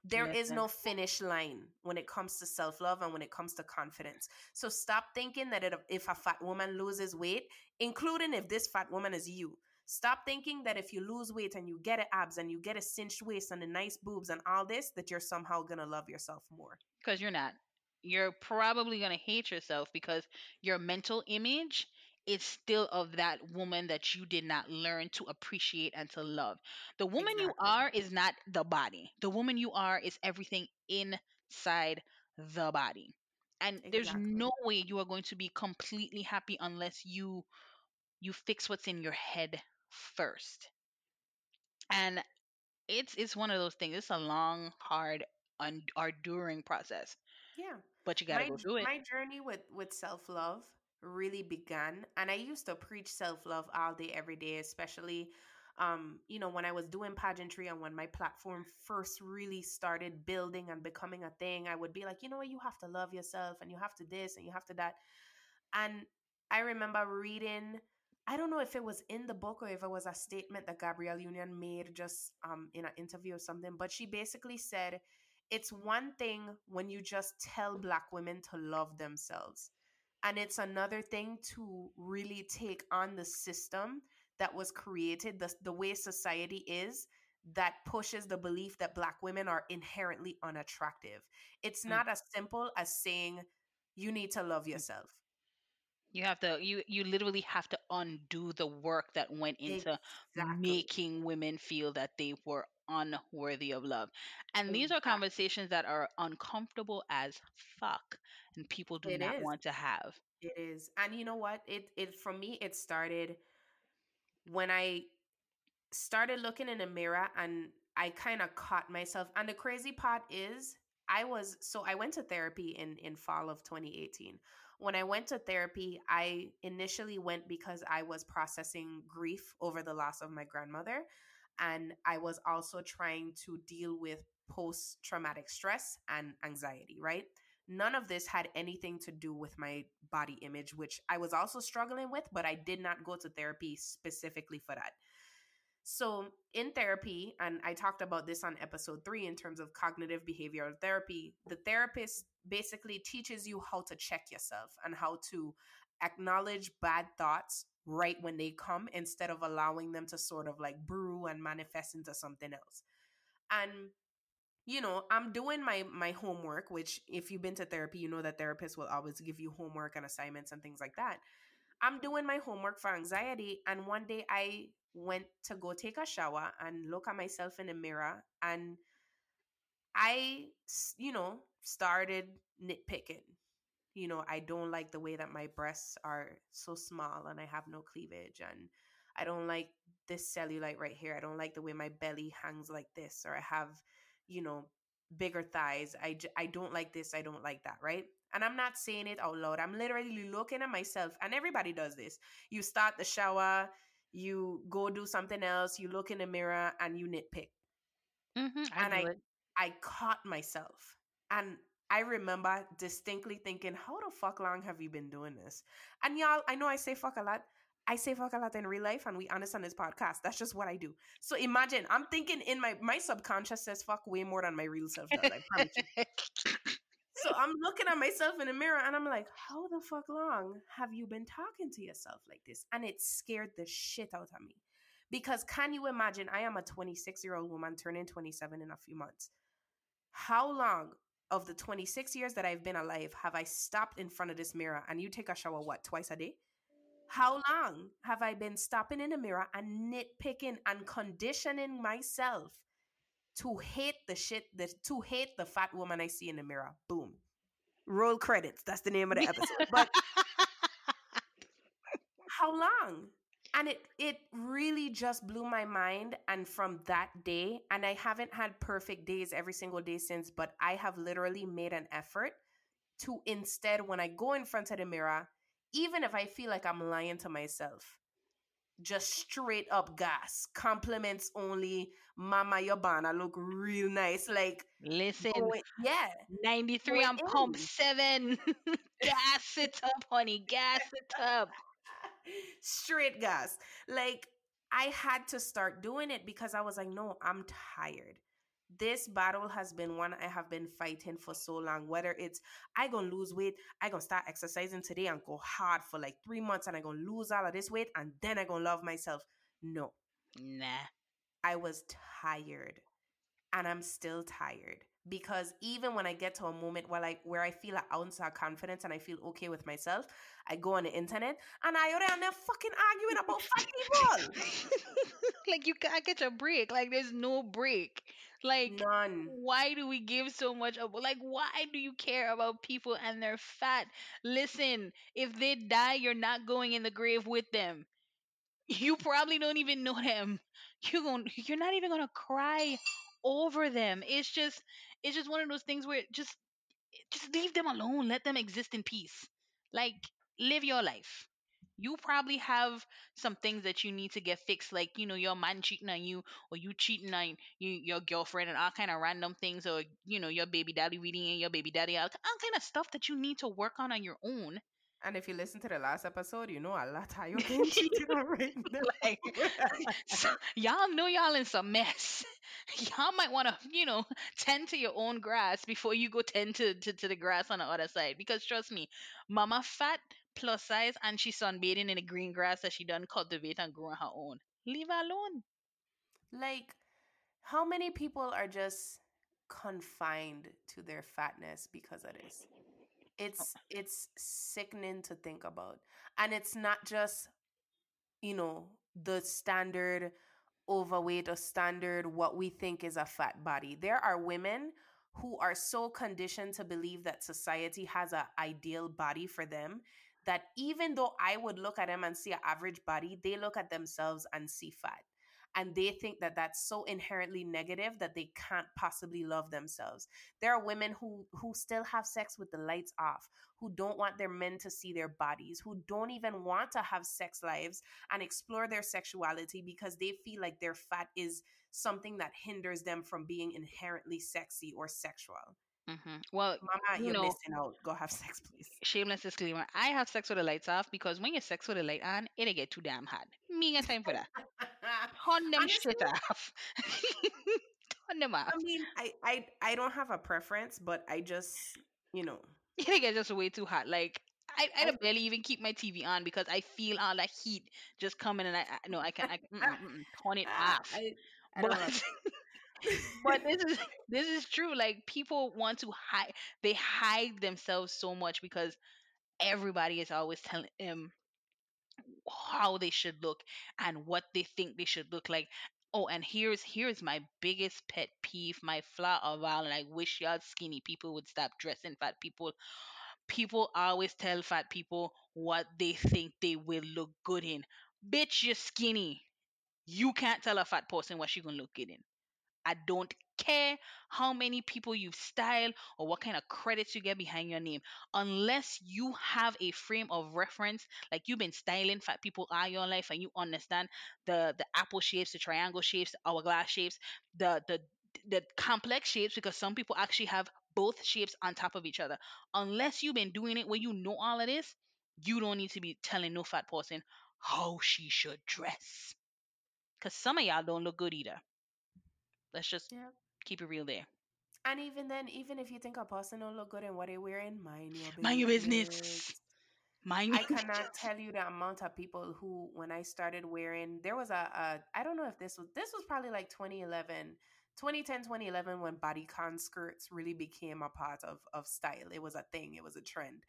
There is Listen. no finish line when it comes to self love and when it comes to confidence. So stop thinking that it, if a fat woman loses weight, including if this fat woman is you, stop thinking that if you lose weight and you get a abs and you get a cinched waist and a nice boobs and all this, that you're somehow gonna love yourself more. because you're not you're probably going to hate yourself because your mental image is still of that woman that you did not learn to appreciate and to love. The woman you are is not the body. The woman you are is everything inside the body. And there's no way you are going to be completely happy unless you you fix what's in your head first. And it's it's one of those things. It's a long, hard, un- enduring process, Yeah. but you got to go do it. my journey with with self love really began, and I used to preach self love all day, every day, especially. Um, you know, when I was doing pageantry and when my platform first really started building and becoming a thing, I would be like, you know what, you have to love yourself and you have to this and you have to that. And I remember reading, I don't know if it was in the book or if it was a statement that Gabrielle Union made just um, in an interview or something, but she basically said, it's one thing when you just tell Black women to love themselves. And it's another thing to really take on the system that was created, the, the way society is, that pushes the belief that Black women are inherently unattractive. It's Mm. not as simple as saying, you need to love yourself. You have to you you literally have to undo the work that went into Exactly. making women feel that they were unworthy of love. And these are conversations that are uncomfortable as fuck and people do It not is. want to have. It is. And you know what? It it for me it started when I started looking in a mirror and I kind of caught myself. And the crazy part is I was so I went to therapy in in fall of 2018. When I went to therapy, I initially went because I was processing grief over the loss of my grandmother and I was also trying to deal with post traumatic stress and anxiety, right? None of this had anything to do with my body image, which I was also struggling with, but I did not go to therapy specifically for that. So, in therapy, and I talked about this on episode three in terms of cognitive behavioral therapy, the therapist basically teaches you how to check yourself and how to acknowledge bad thoughts right when they come instead of allowing them to sort of like brew and manifest into something else. And you know, I'm doing my my homework, which if you've been to therapy, you know that therapists will always give you homework and assignments and things like that. I'm doing my homework for anxiety. And one day I went to go take a shower and look at myself in the mirror. And I, you know, started nitpicking. You know, I don't like the way that my breasts are so small and I have no cleavage. And I don't like this cellulite right here. I don't like the way my belly hangs like this, or I have, you know, bigger thighs. I, j- I don't like this. I don't like that, right? And I'm not saying it out loud. I'm literally looking at myself, and everybody does this. You start the shower, you go do something else, you look in the mirror, and you nitpick. Mm-hmm, I And I, it. I caught myself. And I remember distinctly thinking, how the fuck long have you been doing this? And y'all, I know I say fuck a lot. I say fuck a lot in real life, and we honest on this podcast. That's just what I do. So imagine, I'm thinking in my my subconscious says fuck way more than my real self does. I promise you. (laughs) So I'm looking at myself in the mirror and I'm like, how the fuck long have you been talking to yourself like this? And it scared the shit out of me. Because can you imagine? I am a 26 year old woman turning 27 in a few months. How long of the 26 years that I've been alive have I stopped in front of this mirror and you take a shower, what, twice a day? How long have I been stopping in the mirror and nitpicking and conditioning myself to hate the shit that to hate the fat woman I see in the mirror? Boom. Roll credits. That's the name of the (laughs) episode. But how long? And it it really just blew my mind. And from that day, and I haven't had perfect days every single day since, but I have literally made an effort to instead, when I go in front of the mirror, even if I feel like I'm lying to myself, just straight up gas, compliments only. Mama, your banner look real nice. Like, Listen, going, yeah, 93 going on pump in. seven. (laughs) gas it up, honey. Gas it up. (laughs) straight gas. Like I had to start doing it because I was like, no, I'm tired. This battle has been one I have been fighting for so long. Whether it's I gonna lose weight, I gonna start exercising today and go hard for like three months, and I gonna lose all of this weight, and then I gonna love myself. No, Nah. I was tired, and I'm still tired because even when I get to a moment where like where I feel an ounce of confidence and I feel okay with myself, I go on the internet and I already and they're fucking arguing about fat people. (laughs) like you can't get a break. Like there's no break. Like None. why do we give so much of like why do you care about people and their fat? Listen, if they die, you're not going in the grave with them. You probably don't even know them. You gon' you're not even gonna cry over them. It's just it's just one of those things where just just leave them alone. Let them exist in peace. Like live your life. You probably have some things that you need to get fixed, like you know your man cheating on you, or you cheating on you, your girlfriend, and all kind of random things, or you know your baby daddy reading in your baby daddy, all kind of stuff that you need to work on on your own. And if you listen to the last episode, you know a lot how you getting cheated on right now. Like, so y'all know y'all in some mess. (laughs) Y'all might want to, you know, (laughs) tend to your own grass before you go tend to, to, to the grass on the other side. Because trust me, mama fat, plus size, and she sunbathing in the green grass that she done cultivate and grow on her own. Leave her alone. like, how many people are just confined to their fatness because of this? Oh. It's it's sickening to think about. And it's not just, you know, the standard overweight or standard what we think is a fat body. There are women who are so conditioned to believe that society has an ideal body for them that even though I would look at them and see an average body, they look at themselves and see fat and they think that that's so inherently negative that they can't possibly love themselves. There are women who who still have sex with the lights off who don't want their men to see their bodies who don't even want to have sex lives and explore their sexuality because they feel like their fat is something that hinders them from being inherently sexy or sexual Mm-hmm. Well, Mama, you you're know, missing out. Go have sex, please. shameless disclaimer. I have sex with the lights off because when you sex with the light on, it'll get too damn hot. Me ain't time for that. Turn them shit off. (laughs) Turn them off. I mean, I, I I don't have a preference, but I just, you know, (laughs) It'll get just way too hot. Like I, I I don't barely even keep my TV on because I feel all that heat just coming and I, I no I can't I, mm-mm, mm-mm, turn it (laughs) off. I But but this is (laughs) this is true. Like people want to hide they hide themselves so much because everybody is always telling them how they should look and what they think they should look like. Oh, and here's here's my biggest pet peeve, my flaw of all, and I wish y'all skinny people would stop dressing fat people. People always tell fat people what they think they will look good in. Bitch, you're skinny. You can't tell a fat person what she gonna look good in. I don't care how many people you've styled or what kind of credits you get behind your name. Unless you have a frame of reference, like you've been styling fat people all your life and you understand the the apple shapes, the triangle shapes, the hourglass shapes, the the the complex shapes because some people actually have both shapes on top of each other. Unless you've been doing it where you know all of this, you don't need to be telling no fat person how she should dress. Cause some of y'all don't look good either. Let's just Yeah. keep it real there. And even then, even if you think a person don't look good in what they're wearing, mind your business. Mind your business. Mind I cannot business. tell you the amount of people who, when I started wearing, there was a, a I don't know if this was, this was probably like 2011, 2010, 2011, when bodycon skirts really became a part of, of style. It was a thing, it was a trend.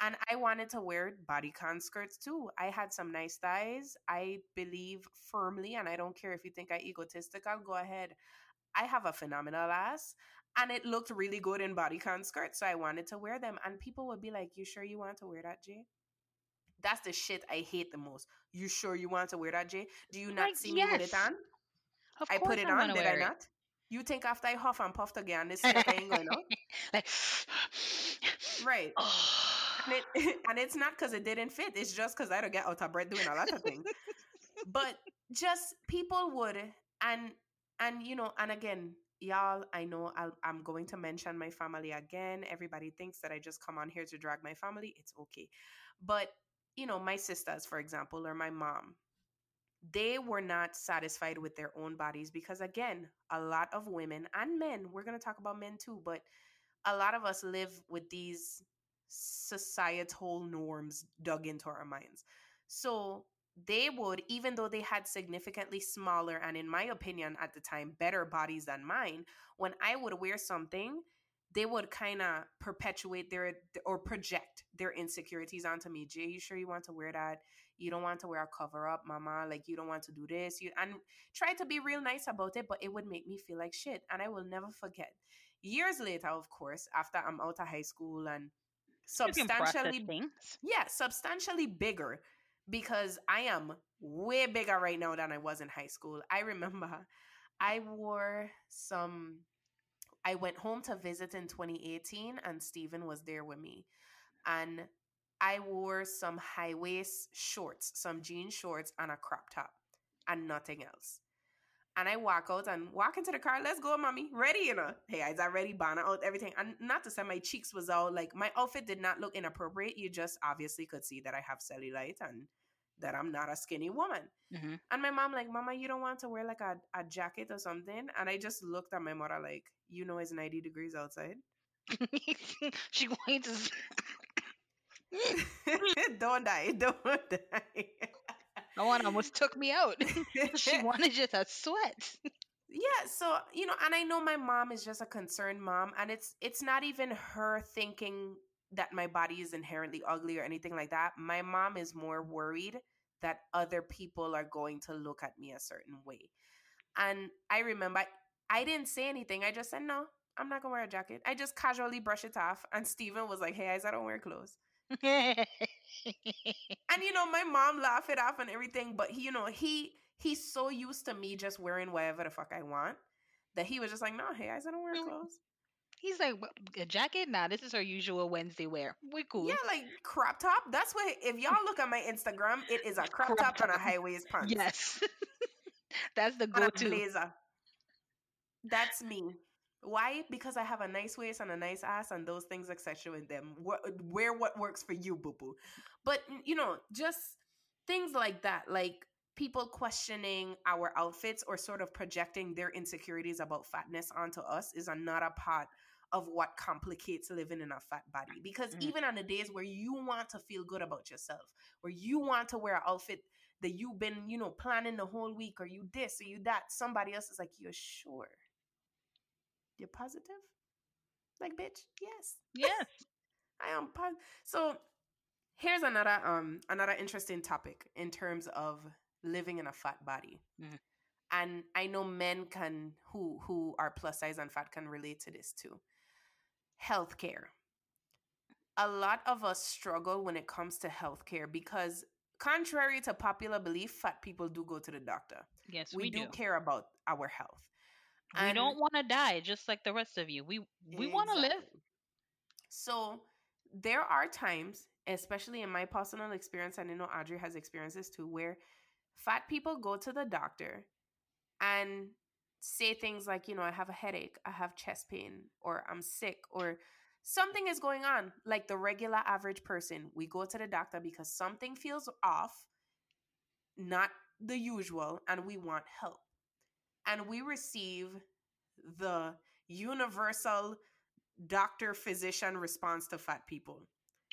And I wanted to wear bodycon skirts too. I had some nice thighs. I believe firmly, and I don't care if you think I'm egotistical. go ahead. I have a phenomenal ass. And it looked really good in bodycon skirts. So I wanted to wear them. And people would be like, You sure you want to wear that, Jay? That's the shit I hate the most. You sure you want to wear that, Jay? Do you not Like, see me with it on? Of I put it I'm on, did I it. not? You think after I huff and puffed again, this sweat ain't going out? like, Right. oh. (sighs) (sighs) (sighs) And, it, (laughs) and it's not because it didn't fit. It's just because I don't get out of breath doing a lot of things. but (laughs) just people would and and you know and again y'all i know I'll, i'm going to mention my family again everybody thinks that i just come on here to drag my family it's okay but you know my sisters for example or my mom they were not satisfied with their own bodies because again a lot of women and men we're going to talk about men too but a lot of us live with these societal norms dug into our minds so they would, even though they had significantly smaller and, in my opinion, at the time, better bodies than mine, when I would wear something, they would kind of perpetuate their or project their insecurities onto me. Jay, you sure you want to wear that? You don't want to wear a cover up, mama. Like you don't want to do this. You and try to be real nice about it, but it would make me feel like shit. And I will never forget. Years later, of course, after I'm out of high school and substantially yeah, substantially bigger because I am way bigger right now than I was in high school. I remember I wore some I went home to visit in 2018 and Stephen was there with me. And I wore some high waist shorts, some jean shorts and a crop top and nothing else. And I walk out and walk into the car. Let's go, mommy. Ready, you know. Hey, is I ready? Banner out, everything. And not to say my cheeks was out. Like my outfit did not look inappropriate. You just obviously could see that I have cellulite and that I'm not a skinny woman. hmm And my mom like, Mama, you don't want to wear like a, a jacket or something? And I just looked at my mother like, you know it's 90 degrees outside. (laughs) she going (laughs) to. don't die. (laughs) Don't die. No one almost took me out. (laughs) she (laughs) wanted just a sweat. yeah so you know and i know my mom is just a concerned mom and it's it's not even her thinking that my body is inherently ugly or anything like that. My mom is more worried that other people are going to look at me a certain way. And I remember I didn't say anything. I just said, no, I'm not gonna wear a jacket. I just casually brush it off. And Steven was like, hey, guys, I don't wear clothes. And you know, my mom laughed it off and everything, but he, you know, he he's so used to me just wearing whatever the fuck I want that he was just like, no, hey, I don't wear mm. clothes. He's like a jacket. Nah, this is our usual Wednesday wear. We cool. Yeah, like crop top. That's what. If y'all look at my Instagram, it is a (laughs) crop, crop top, top, and a high waist (laughs) pants. Yes, (laughs) that's the go-to blazer. That's me. Why? Because I have a nice waist and a nice ass, and those things etc. accentuate them. Wear what works for you, boo boo. But you know, just things like that, like people questioning our outfits or sort of projecting their insecurities about fatness onto us, is another part of what complicates living in a fat body. Because mm. even on the days where you want to feel good about yourself, where you want to wear an outfit that you've been, you know, planning the whole week, or you this or you that, somebody else is like, "You're sure." You're positive? Like, bitch, yes. Yes. (laughs) I am positive. So here's another um another interesting topic in terms of living in a fat body. Mm. And I know men can who who are plus size and fat can relate to this too. Healthcare. A lot of us struggle when it comes to healthcare because contrary to popular belief, fat people do go to the doctor. Yes, we, we do. do care about our health. And we don't want to die just like the rest of you. We we exactly. want to live. So there are times, especially in my personal experience, and I know Audrey has experiences too, where fat people go to the doctor and say things like, you know, I have a headache, I have chest pain, or I'm sick, or something is going on. Like the regular average person, we go to the doctor because something feels off, not the usual, and we want help and we receive the universal doctor physician response to fat people.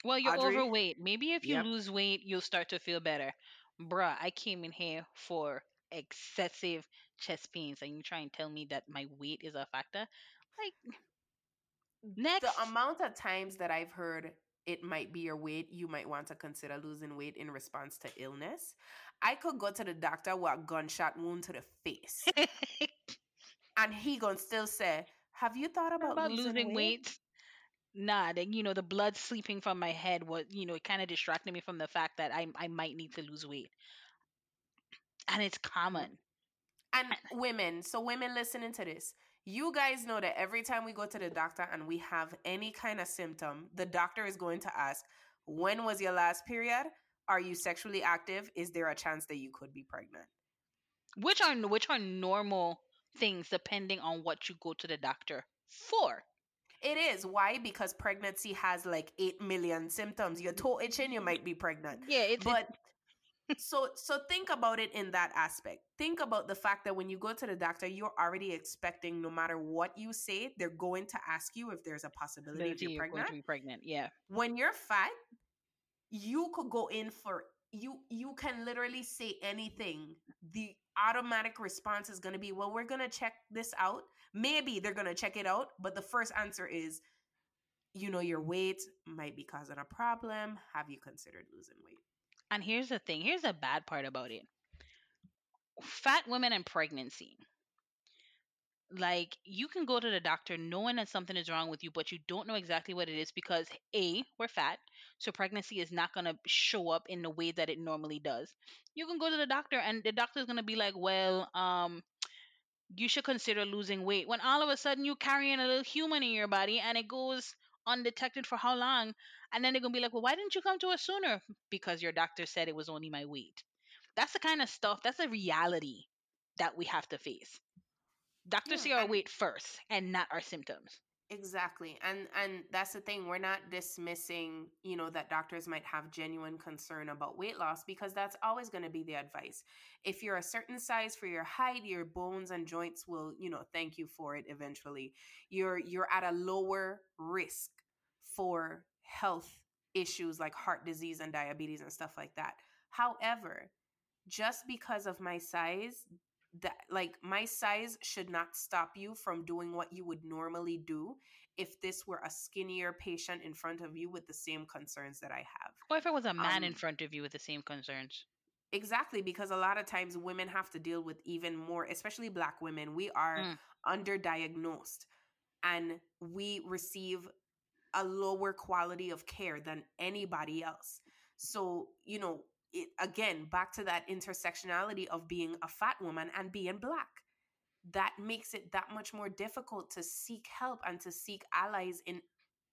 Well, you're Audrey? overweight. Maybe if you yep. lose weight, you'll start to feel better. Bruh, I came in here for excessive chest pains, and you try and tell me that my weight is a factor? Like, next. The amount of times that I've heard it might be your weight, you might want to consider losing weight in response to illness. I could go to the doctor with a gunshot wound to the face. (laughs) and he gonna still say, Have you thought about, about losing, losing weight? weight? Nah, then you know the blood sleeping from my head was you know it kind of distracted me from the fact that I I might need to lose weight, and it's mm. common. And women, so women listening to this, you guys know that every time we go to the doctor and we have any kind of symptom, the doctor is going to ask, "When was your last period?" are you sexually active? Is there a chance that you could be pregnant? Which are which are normal things depending on what you go to the doctor for. It is. Why? Because pregnancy has like 8 million symptoms. You're toe itching, you might be pregnant. Yeah, it's but so so think about it in that aspect. Think about the fact that when you go to the doctor, you're already expecting no matter what you say, they're going to ask you if there's a possibility if you're, pregnant. To be pregnant. Yeah. When you're fat, you could go in for you you can literally say anything the automatic response is going to be well we're going to check this out maybe they're going to check it out but the first answer is you know your weight might be causing a problem have you considered losing weight and here's the thing here's the bad part about it. Fat women and pregnancy. Like you can go to the doctor knowing that something is wrong with you but you don't know exactly what it is because a we're fat so pregnancy is not going to show up in the way that it normally does. You can go to the doctor and the doctor is going to be like well um you should consider losing weight when all of a sudden you're carrying a little human in your body and it goes undetected for how long and then they're going to be like well why didn't you come to us sooner? Because your doctor said it was only my weight. That's the kind of stuff that's a reality that we have to face. Doctors yeah, see our weight first and not our symptoms. Exactly. And and that's the thing. We're not dismissing, you know, that doctors might have genuine concern about weight loss because that's always going to be the advice. If you're a certain size for your height, your bones and joints will, you know, thank you for it eventually. You're you're at a lower risk for health issues like heart disease and diabetes and stuff like that. However, just because of my size that like my size should not stop you from doing what you would normally do if this were a skinnier patient in front of you with the same concerns that I have. Or if it was a man in Um, front of you with the same concerns. Exactly, because a lot of times women have to deal with even more, especially black women. We are Mm. underdiagnosed and we receive a lower quality of care than anybody else. So, you know, it, again, back to that intersectionality of being a fat woman and being black. That makes it that much more difficult to seek help and to seek allies in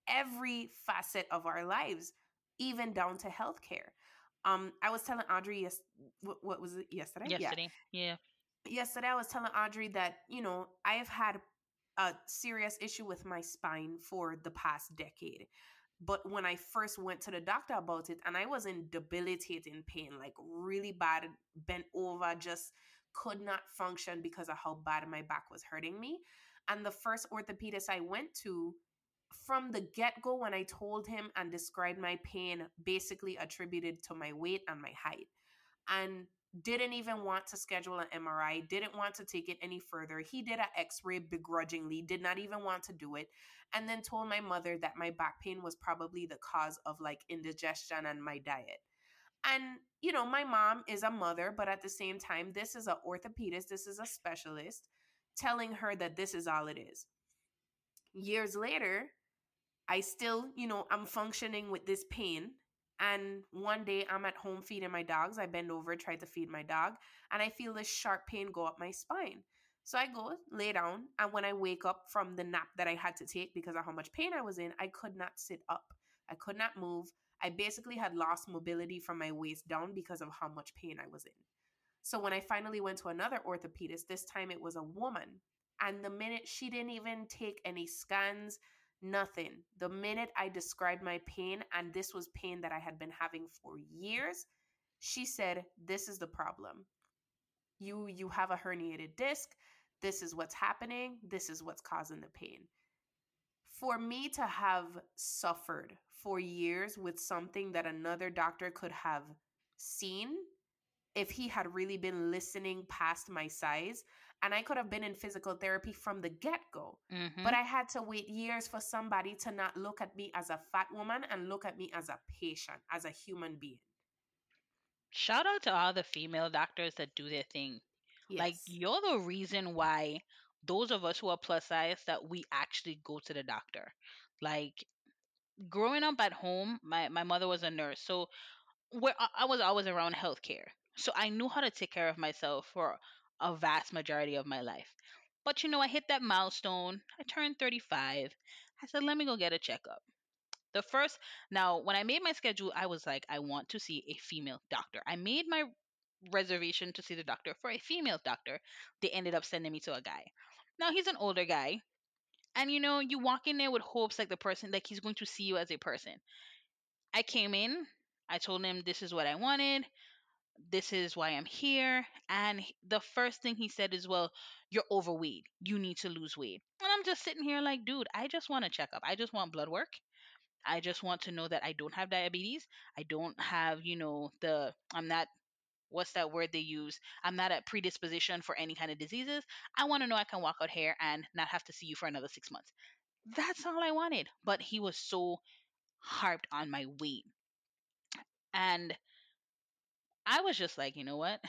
every facet of our lives, even down to healthcare. Um, I was telling Audrey yes, what, what was it yesterday? Yeah, Yesterday. Yeah. yesterday I was telling Audrey that, you know, I have had a serious issue with my spine for the past decade. But when I first went to the doctor about it, and I was in debilitating pain, like really bad, bent over, just could not function because of how bad my back was hurting me. And the first orthopedist I went to, from the get go, when I told him and described my pain, basically attributed to my weight and my height. And didn't even want to schedule an MRI, didn't want to take it any further. He did an x ray begrudgingly, did not even want to do it, and then told my mother that my back pain was probably the cause of like indigestion and my diet. And, you know, my mom is a mother, but at the same time, this is an orthopedist, this is a specialist telling her that this is all it is. Years later, I still, you know, I'm functioning with this pain. And one day I'm at home feeding my dogs. I bend over, try to feed my dog, and I feel this sharp pain go up my spine. So I go lay down, and when I wake up from the nap that I had to take because of how much pain I was in, I could not sit up. I could not move. I basically had lost mobility from my waist down because of how much pain I was in. So when I finally went to another orthopedist, this time it was a woman. And the minute she didn't even take any scans, nothing. The minute I described my pain, and this was pain that I had been having for years, she said, This is the problem. You you have a herniated disc. This is what's happening. This is what's causing the pain. For me to have suffered for years with something that another doctor could have seen if he had really been listening past my size and I could have been in physical therapy from the get go. Mm-hmm. But I had to wait years for somebody to not look at me as a fat woman and look at me as a patient, as a human being. Shout out to all the female doctors that do their thing. Like you're the reason why those of us who are plus size that we actually go to the doctor. Like growing up at home, my my mother was a nurse, so where I was always around healthcare. So I knew how to take care of myself for a vast majority of my life. But you know, I hit that milestone. I turned 35. I said, let me go get a checkup. The first, now, when I made my schedule, I was like, I want to see a female doctor. I made my reservation to see the doctor for a female doctor. They ended up sending me to a guy. Now, he's an older guy. And you know, you walk in there with hopes like the person, like he's going to see you as a person. I came in, I told him this is what I wanted, this is why I'm here. And the first thing he said is, Well, you're overweight. You need to lose weight. And I'm just sitting here like, dude, I just want to check up. I just want blood work. I just want to know that I don't have diabetes. I don't have, you know, the, I'm not, what's that word they use? I'm not at predisposition for any kind of diseases. I want to know I can walk out here and not have to see you for another six months. That's all I wanted. But he was so harped on my weight. And I was just like, you know what?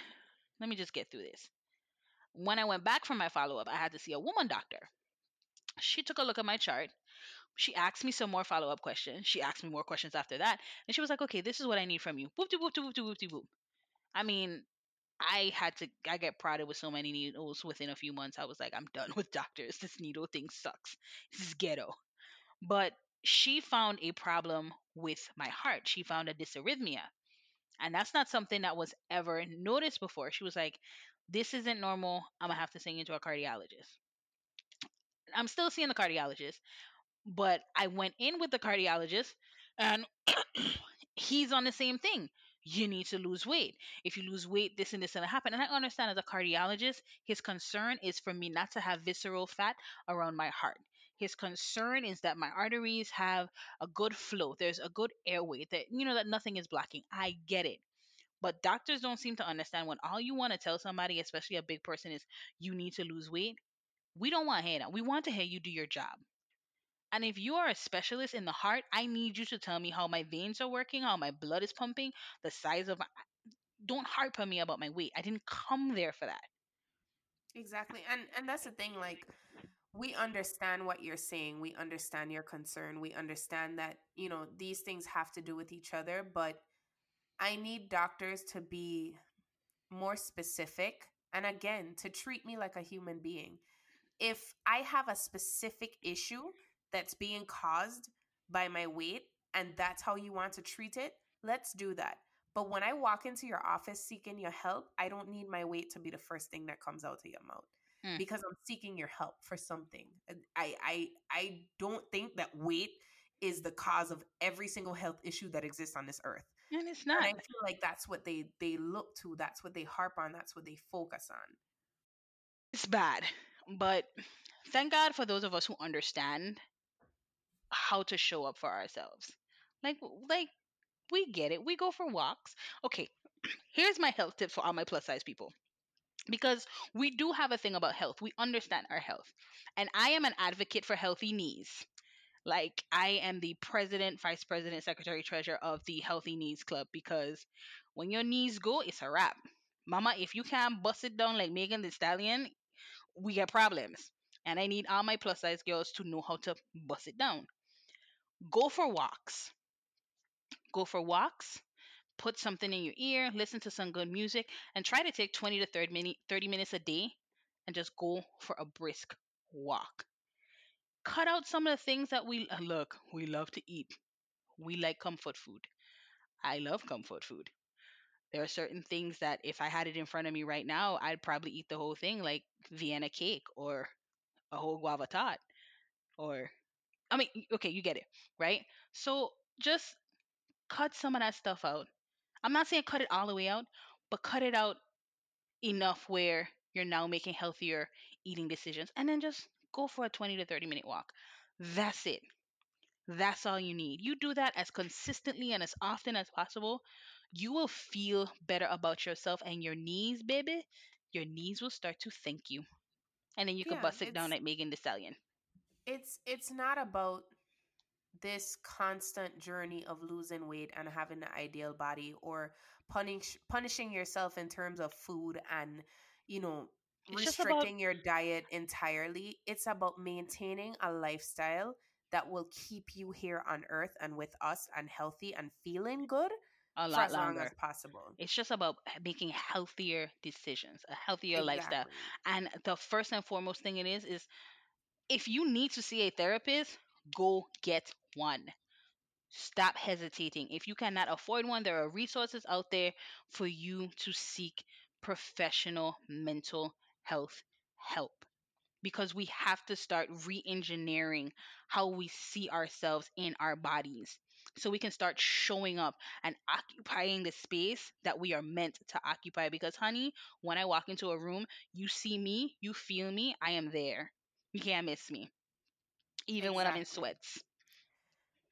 Let me just get through this. When I went back for my follow up, I had to see a woman doctor. She took a look at my chart. She asked me some more follow up questions. She asked me more questions after that. And she was like, okay, this is what I need from you. Whoop de whoop de whoop de whoop de whoop. I mean, I had to, I get prodded with so many needles within a few months. I was like, I'm done (laughs) with doctors. This needle thing sucks. This is ghetto. But she found a problem with my heart. She found a dysarrhythmia. And that's not something that was ever noticed before. She was like, this isn't normal. I'm going to have to send you to a cardiologist. I'm still seeing the cardiologist, but I went in with the cardiologist and (coughs) he's on the same thing. You need to lose weight. If you lose weight, this and this that happen. And I understand as a cardiologist, his concern is for me not to have visceral fat around my heart. His concern is that my arteries have a good flow. There's a good airway that you know that nothing is blocking. I get it. But doctors don't seem to understand when all you want to tell somebody, especially a big person, is you need to lose weight. We don't want to hear that. We want to hear you do your job. And if you are a specialist in the heart, I need you to tell me how my veins are working, how my blood is pumping, the size of my. Don't harp on me about my weight. I didn't come there for that. Exactly. And and that's the thing like we understand what you're saying. We understand your concern. We understand that, you know, these things have to do with each other, but I need doctors to be more specific and again, to treat me like a human being. If I have a specific issue that's being caused by my weight and that's how you want to treat it, let's do that. But when I walk into your office seeking your help, I don't need my weight to be the first thing that comes out of your mouth Mm. because I'm seeking your help for something. I I I don't think that weight is the cause of every single health issue that exists on this earth. And it's And not. I feel like that's what they they look to, that's what they harp on, that's what they focus on. It's bad. But thank God for those of us who understand how to show up for ourselves. Like like we get it. We go for walks. Okay, (clears throat) here's my health tip for all my plus size people. Because we do have a thing about health. We understand our health. And I am an advocate for healthy knees. Like I am the president, vice president, secretary, treasurer of the Healthy Knees Club because when your knees go, it's a wrap. Mama, if you can't bust it down like Megan Thee Stallion, we got problems. And I need all my plus size girls to know how to bust it down. Go for walks. Go for walks. Put something in your ear, listen to some good music, and try to take 20 to 30, minute, 30 minutes a day and just go for a brisk walk. Cut out some of the things that we uh, look, we love to eat. We like comfort food. I love comfort food. There are certain things that if I had it in front of me right now, I'd probably eat the whole thing, like Vienna cake or a whole guava tart. Or, I mean, okay, you get it, right? So just cut some of that stuff out. I'm not saying cut it all the way out, but cut it out enough where you're now making healthier eating decisions and then just go for a 20 to 30 minute walk. That's it. That's all you need. You do that as consistently and as often as possible. You will feel better about yourself and your knees, baby. Your knees will start to thank you. And then you can Yeah, bust it down like Megan Thee Stallion. It's it's not about this constant journey of losing weight and having the ideal body or punish punishing yourself in terms of food and you know It's just about- restricting your diet entirely it's about maintaining a lifestyle that will keep you here on earth and with us and healthy and feeling good A for lot as long longer. as possible It's just about making healthier decisions, a healthier lifestyle. And the first and foremost thing it is is if you need to see a therapist, go get one. Stop hesitating. If you cannot afford one, there are resources out there for you to seek professional mental health help. Because we have to start re engineering how we see ourselves in our bodies so we can start showing up and occupying the space that we are meant to occupy. Because, honey, when I walk into a room, you see me, you feel me, I am there. You can't miss me. Even when I'm in sweats.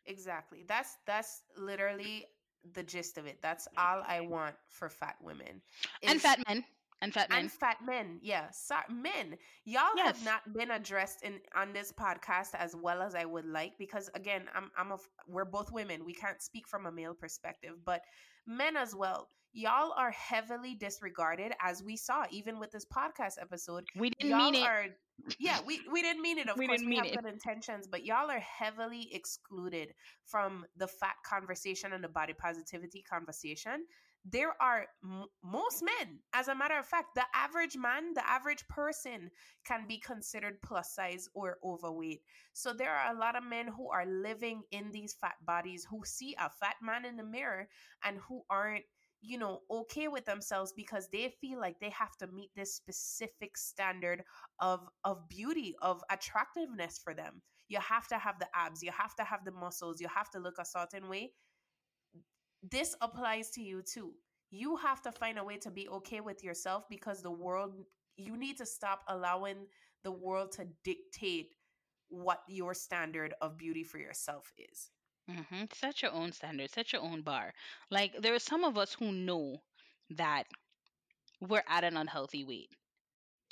Exactly. That's that's literally the gist of it. That's all I want for fat women. And fat men. And fat men. and fat men. Yeah, so, men. Y'all Yes. have not been addressed in on this podcast as well as I would like because again, I'm I'm a we're both women. We can't speak from a male perspective, but men as well. Y'all are heavily disregarded as we saw even with this podcast episode. we didn't y'all mean it. (laughs) yeah, we we didn't mean it. Of We course, didn't we mean have it. good intentions, but y'all are heavily excluded from the fat conversation and the body positivity conversation. There are m- most men, as a matter of fact, the average man, the average person can be considered plus size or overweight. So there are a lot of men who are living in these fat bodies who see a fat man in the mirror and who aren't you know okay with themselves because they feel like they have to meet this specific standard of of beauty of attractiveness for them. You have to have the abs you have to have the muscles you have to look a certain way. This applies to you too. You have to find a way to be okay with yourself because the world you need to stop allowing the world to dictate what your standard of beauty for yourself is hmm Set your own standards, set your own bar. Like there are some of us who know that we're at an unhealthy weight.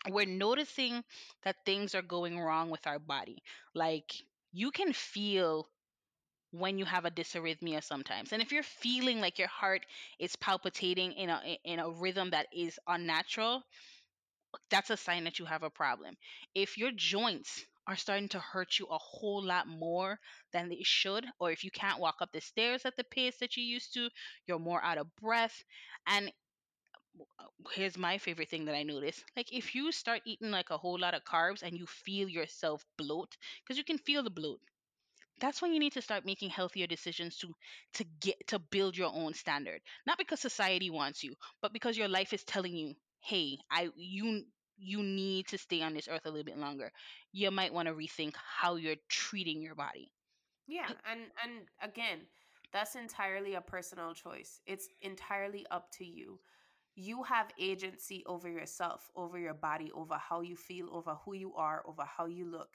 We're noticing that things are going wrong with our body. Like you can feel when you have a dysarrhythmia sometimes. And if you're feeling like your heart is palpitating in a in a rhythm that is unnatural, that's a sign that you have a problem. If your joints are starting to hurt you a whole lot more than they should, or if you can't walk up the stairs at the pace that you used to, you're more out of breath. And here's my favorite thing that I notice. Like if you start eating like a whole lot of carbs and you feel yourself bloat, because you can feel the bloat. That's when you need to start making healthier decisions to to get to build your own standard. Not because society wants you, but because your life is telling you, "Hey, I you you need to stay on this earth a little bit longer." You might want to rethink how you're treating your body. Yeah, and and again, that's entirely a personal choice. It's entirely up to you you have agency over yourself, over your body, over how you feel, over who you are, over how you look.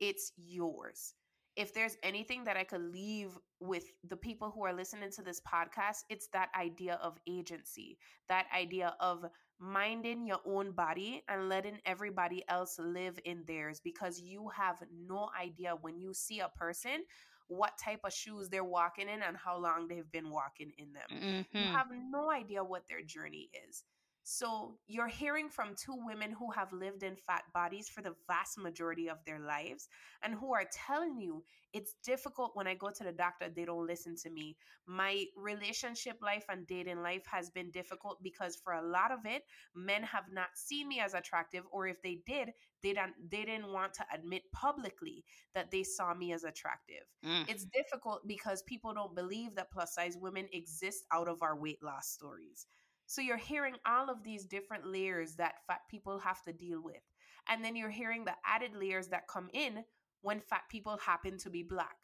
It's yours. If there's anything that I could leave with the people who are listening to this podcast, it's that idea of agency, that idea of minding your own body and letting everybody else live in theirs because you have no idea when you see a person what type of shoes they're walking in and how long they've been walking in them. Mm-hmm. You have no idea what their journey is. So you're hearing from two women who have lived in fat bodies for the vast majority of their lives and who are telling you it's difficult when I go to the doctor, they don't listen to me. My relationship life and dating life has been difficult because for a lot of it, men have not seen me as attractive, or if they did, they didn't they didn't want to admit publicly that they saw me as attractive. Mm. It's difficult because people don't believe that plus size women exist out of our weight loss stories. So you're hearing all of these different layers that fat people have to deal with. And then you're hearing the added layers that come in when fat people happen to be black.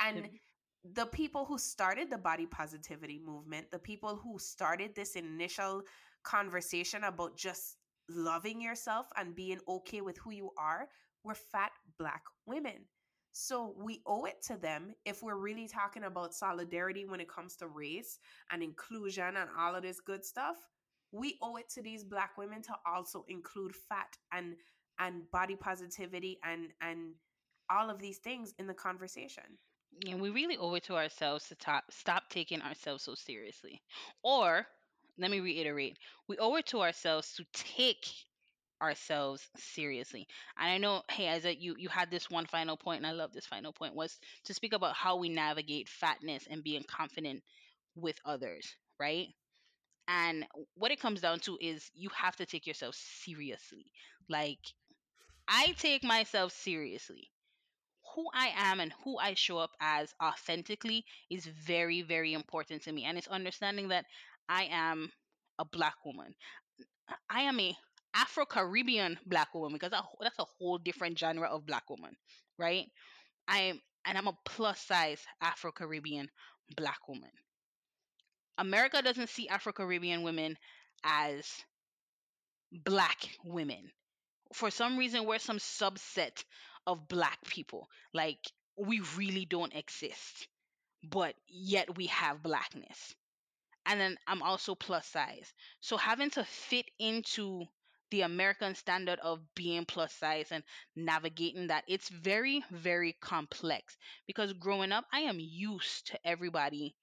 And the people who started the body positivity movement, the people who started this initial conversation about just loving yourself and being okay with who you are, were fat black women. So we owe it to them if we're really talking about solidarity when it comes to race and inclusion and all of this good stuff. We owe it to these black women to also include fat and and body positivity and and all of these things in the conversation. And we really owe it to ourselves to top, stop taking ourselves so seriously. Or let me reiterate, we owe it to ourselves to take ourselves seriously. And I know, hey, a, you you had this one final point, and I love this final point was to speak about how we navigate fatness and being confident with others, right? And what it comes down to is you have to take yourself seriously. Like I take myself seriously. Who I am and who I show up as authentically is very, very important to me. And it's understanding that I am a black woman. I am a Afro Caribbean black woman because that's a whole different genre of black woman, right? I'm and I'm a plus size Afro Caribbean black woman. America doesn't see Afro Caribbean women as black women. For some reason, we're some subset of black people. Like, we really don't exist, but yet we have blackness. And then I'm also plus size. So having to fit into the American standard of being plus size and navigating that. It's very, very complex because growing up, I am used to everybody,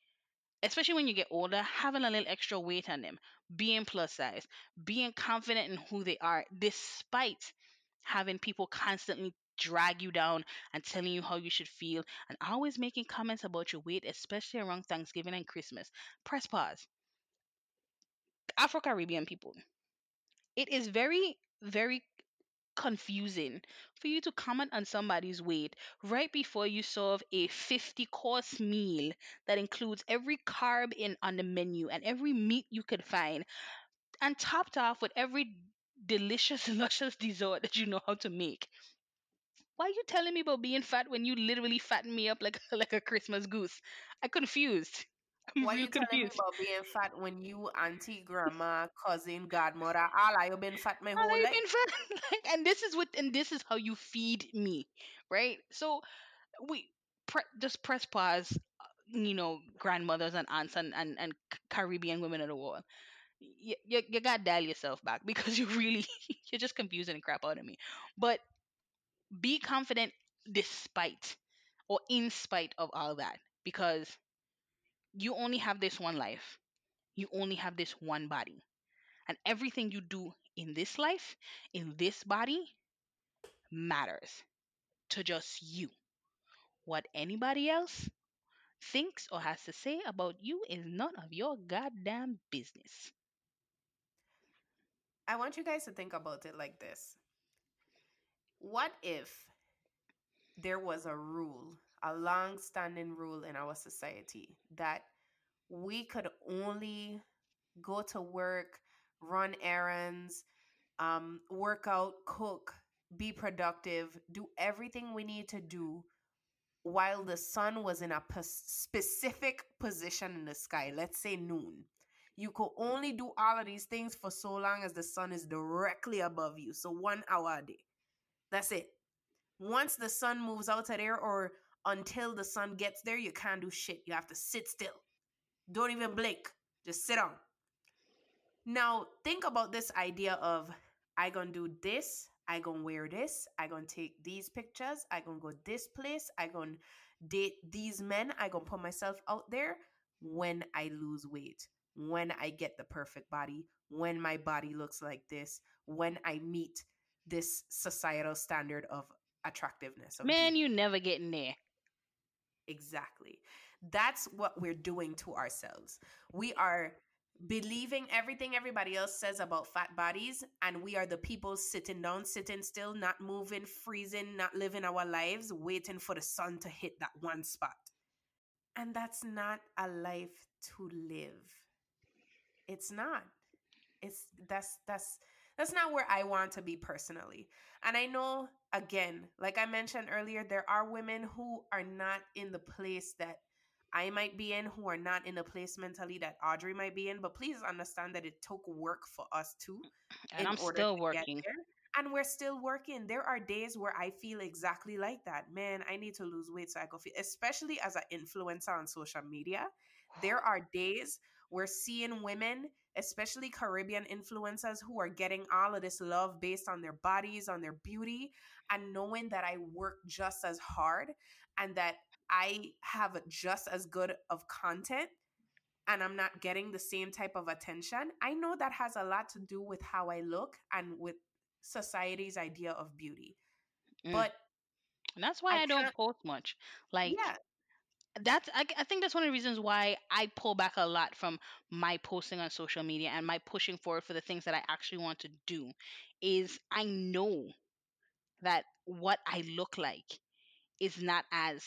especially when you get older, having a little extra weight on them, being plus size, being confident in who they are, despite having people constantly drag you down and telling you how you should feel and always making comments about your weight, especially around Thanksgiving and Christmas. Press pause. Afro Caribbean people, it is very, very confusing for you to comment on somebody's weight right before you serve a 50 course meal that includes every carb in on the menu and every meat you could find and topped off with every delicious (laughs) luscious dessert that you know how to make. Why are you telling me about being fat when you literally fatten me up like (laughs) like a christmas goose? I'm confused Why are you telling me about being fat when you auntie, grandma, cousin, godmother, all I have been fat my whole life? Been fat? (laughs) and this is what and this is how you feed me, right? So we pre- just press pause. Uh, you know grandmothers and aunts and and, and Caribbean women of the world. You, you, you gotta dial yourself back (laughs) because you really (laughs) you're just confusing the crap out of me. But be confident despite or in spite of all that because you only have this one life. You only have this one body. And everything you do in this life, in this body, matters to just you. What anybody else thinks or has to say about you is none of your goddamn business. I want you guys to think about it like this. What if there was a rule, a long standing rule in our society that we could only go to work, run errands, um, work out, cook, be productive, do everything we need to do while the sun was in a p- specific position in the sky, let's say noon. You could only do all of these things for so long as the sun is directly above you. So one hour a day. That's it. Once the sun moves out of there or until the sun gets there, you can't do shit. You have to sit still. Don't even blink. Just sit on. Now, think about this idea of I gonna do this, I gonna wear this, I gonna take these pictures, I gonna go this place, I gonna date these men, I gonna put myself out there when I lose weight, when I get the perfect body, when my body looks like this, when I meet this societal standard of attractiveness. Of Man, you never getting there. Exactly. That's what we're doing to ourselves. We are believing everything everybody else says about fat bodies, and we are the people sitting down, sitting still, not moving, freezing, not living our lives, waiting for the sun to hit that one spot. And that's not a life to live. It's not. It's that's that's that's not where I want to be personally. And I know again, like I mentioned earlier, there are women who are not in the place that I might be in, who are not in the place mentally that Audrey might be in. But please understand that it took work for us too. And I'm still working. And we're still working. There are days where I feel exactly like that. Man, I need to lose weight so I can feel, especially as an influencer on social media. There (sighs) are days we're seeing women, especially Caribbean influencers, who are getting all of this love based on their bodies, on their beauty, and knowing that I work just as hard and that I have just as good of content and I'm not getting the same type of attention, I know that has a lot to do with how I look and with society's idea of beauty. Mm. But and that's why I, I don't post much. Like yeah. That's I, I think that's one of the reasons why I pull back a lot from my posting on social media and my pushing forward for the things that I actually want to do is I know that what I look like is not as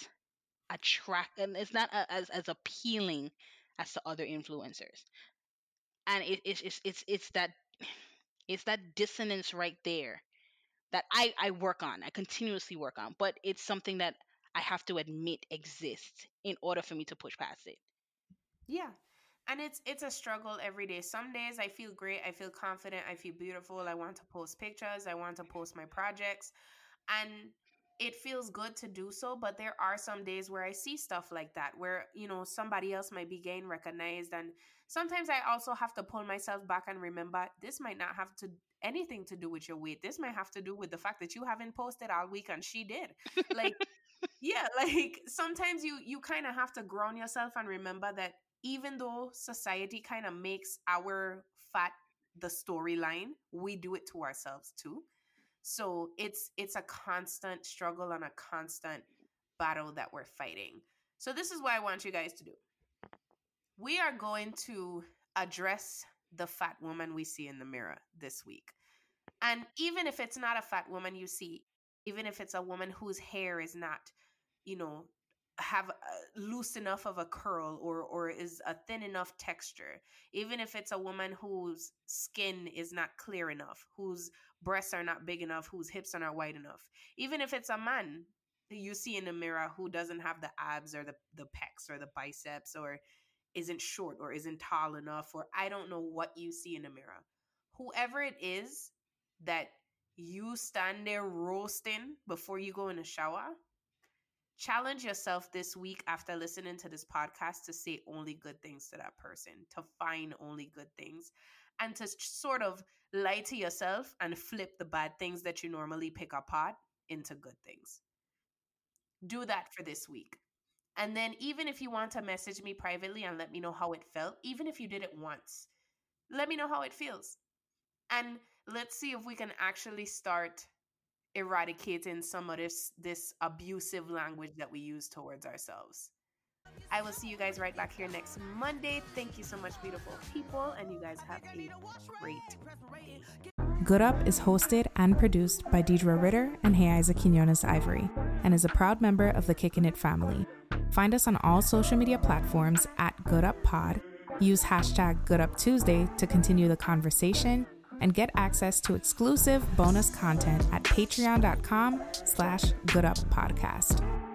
attract and it's not a, as as appealing as to other influencers. And it, it's it's it's it's that it's that dissonance right there that I I work on I continuously work on. But it's something that I have to admit exists in order for me to push past it. Yeah and it's it's a struggle every day. Some days i feel great i feel confident i feel beautiful i want to post pictures i want to post my projects and it feels good to do so but there are some days where i see stuff like that where you know somebody else might be getting recognized and sometimes i also have to pull myself back and remember this might not have to anything to do with your weight. This might have to do with the fact that you haven't posted all week and she did. Like yeah (laughs) like sometimes you you kind of have to ground yourself and remember that even though society kind of makes our fat the storyline we do it to ourselves too so it's it's a constant struggle and a constant battle that we're fighting. So this is what I want you guys to do. We are going to address the fat woman we see in the mirror this week. And even if it's not a fat woman you see, even if it's a woman whose hair is not, you know, have a loose enough of a curl or or is a thin enough texture. Even if it's a woman whose skin is not clear enough whose breasts are not big enough whose hips are not wide enough. Even if it's a man you see in the mirror who doesn't have the abs or the the pecs or the biceps or isn't short or isn't tall enough or I don't know what you see in the mirror. Whoever it is that you stand there roasting before you go in the shower challenge yourself this week after listening to this podcast to say only good things to that person, to find only good things, and to sort of lie to yourself and flip the bad things that you normally pick apart into good things. Do that for this week. And then, even if you want to message me privately and let me know how it felt, even if you did it once, let me know how it feels. And let's see if we can actually start eradicating some of this this abusive language that we use towards ourselves. I will see you guys right back here next Monday. Thank you so much, beautiful people, and you guys have a great day. Good Up is hosted and produced by Deidre Ritter and Heiza Quinones Ivory, and is a proud member of the Kickin' It family. Find us on all social media platforms at Good Up Pod. Use hashtag Good Up Tuesday to continue the conversation and get access to exclusive bonus content at patreon.com slash gooduppodcast.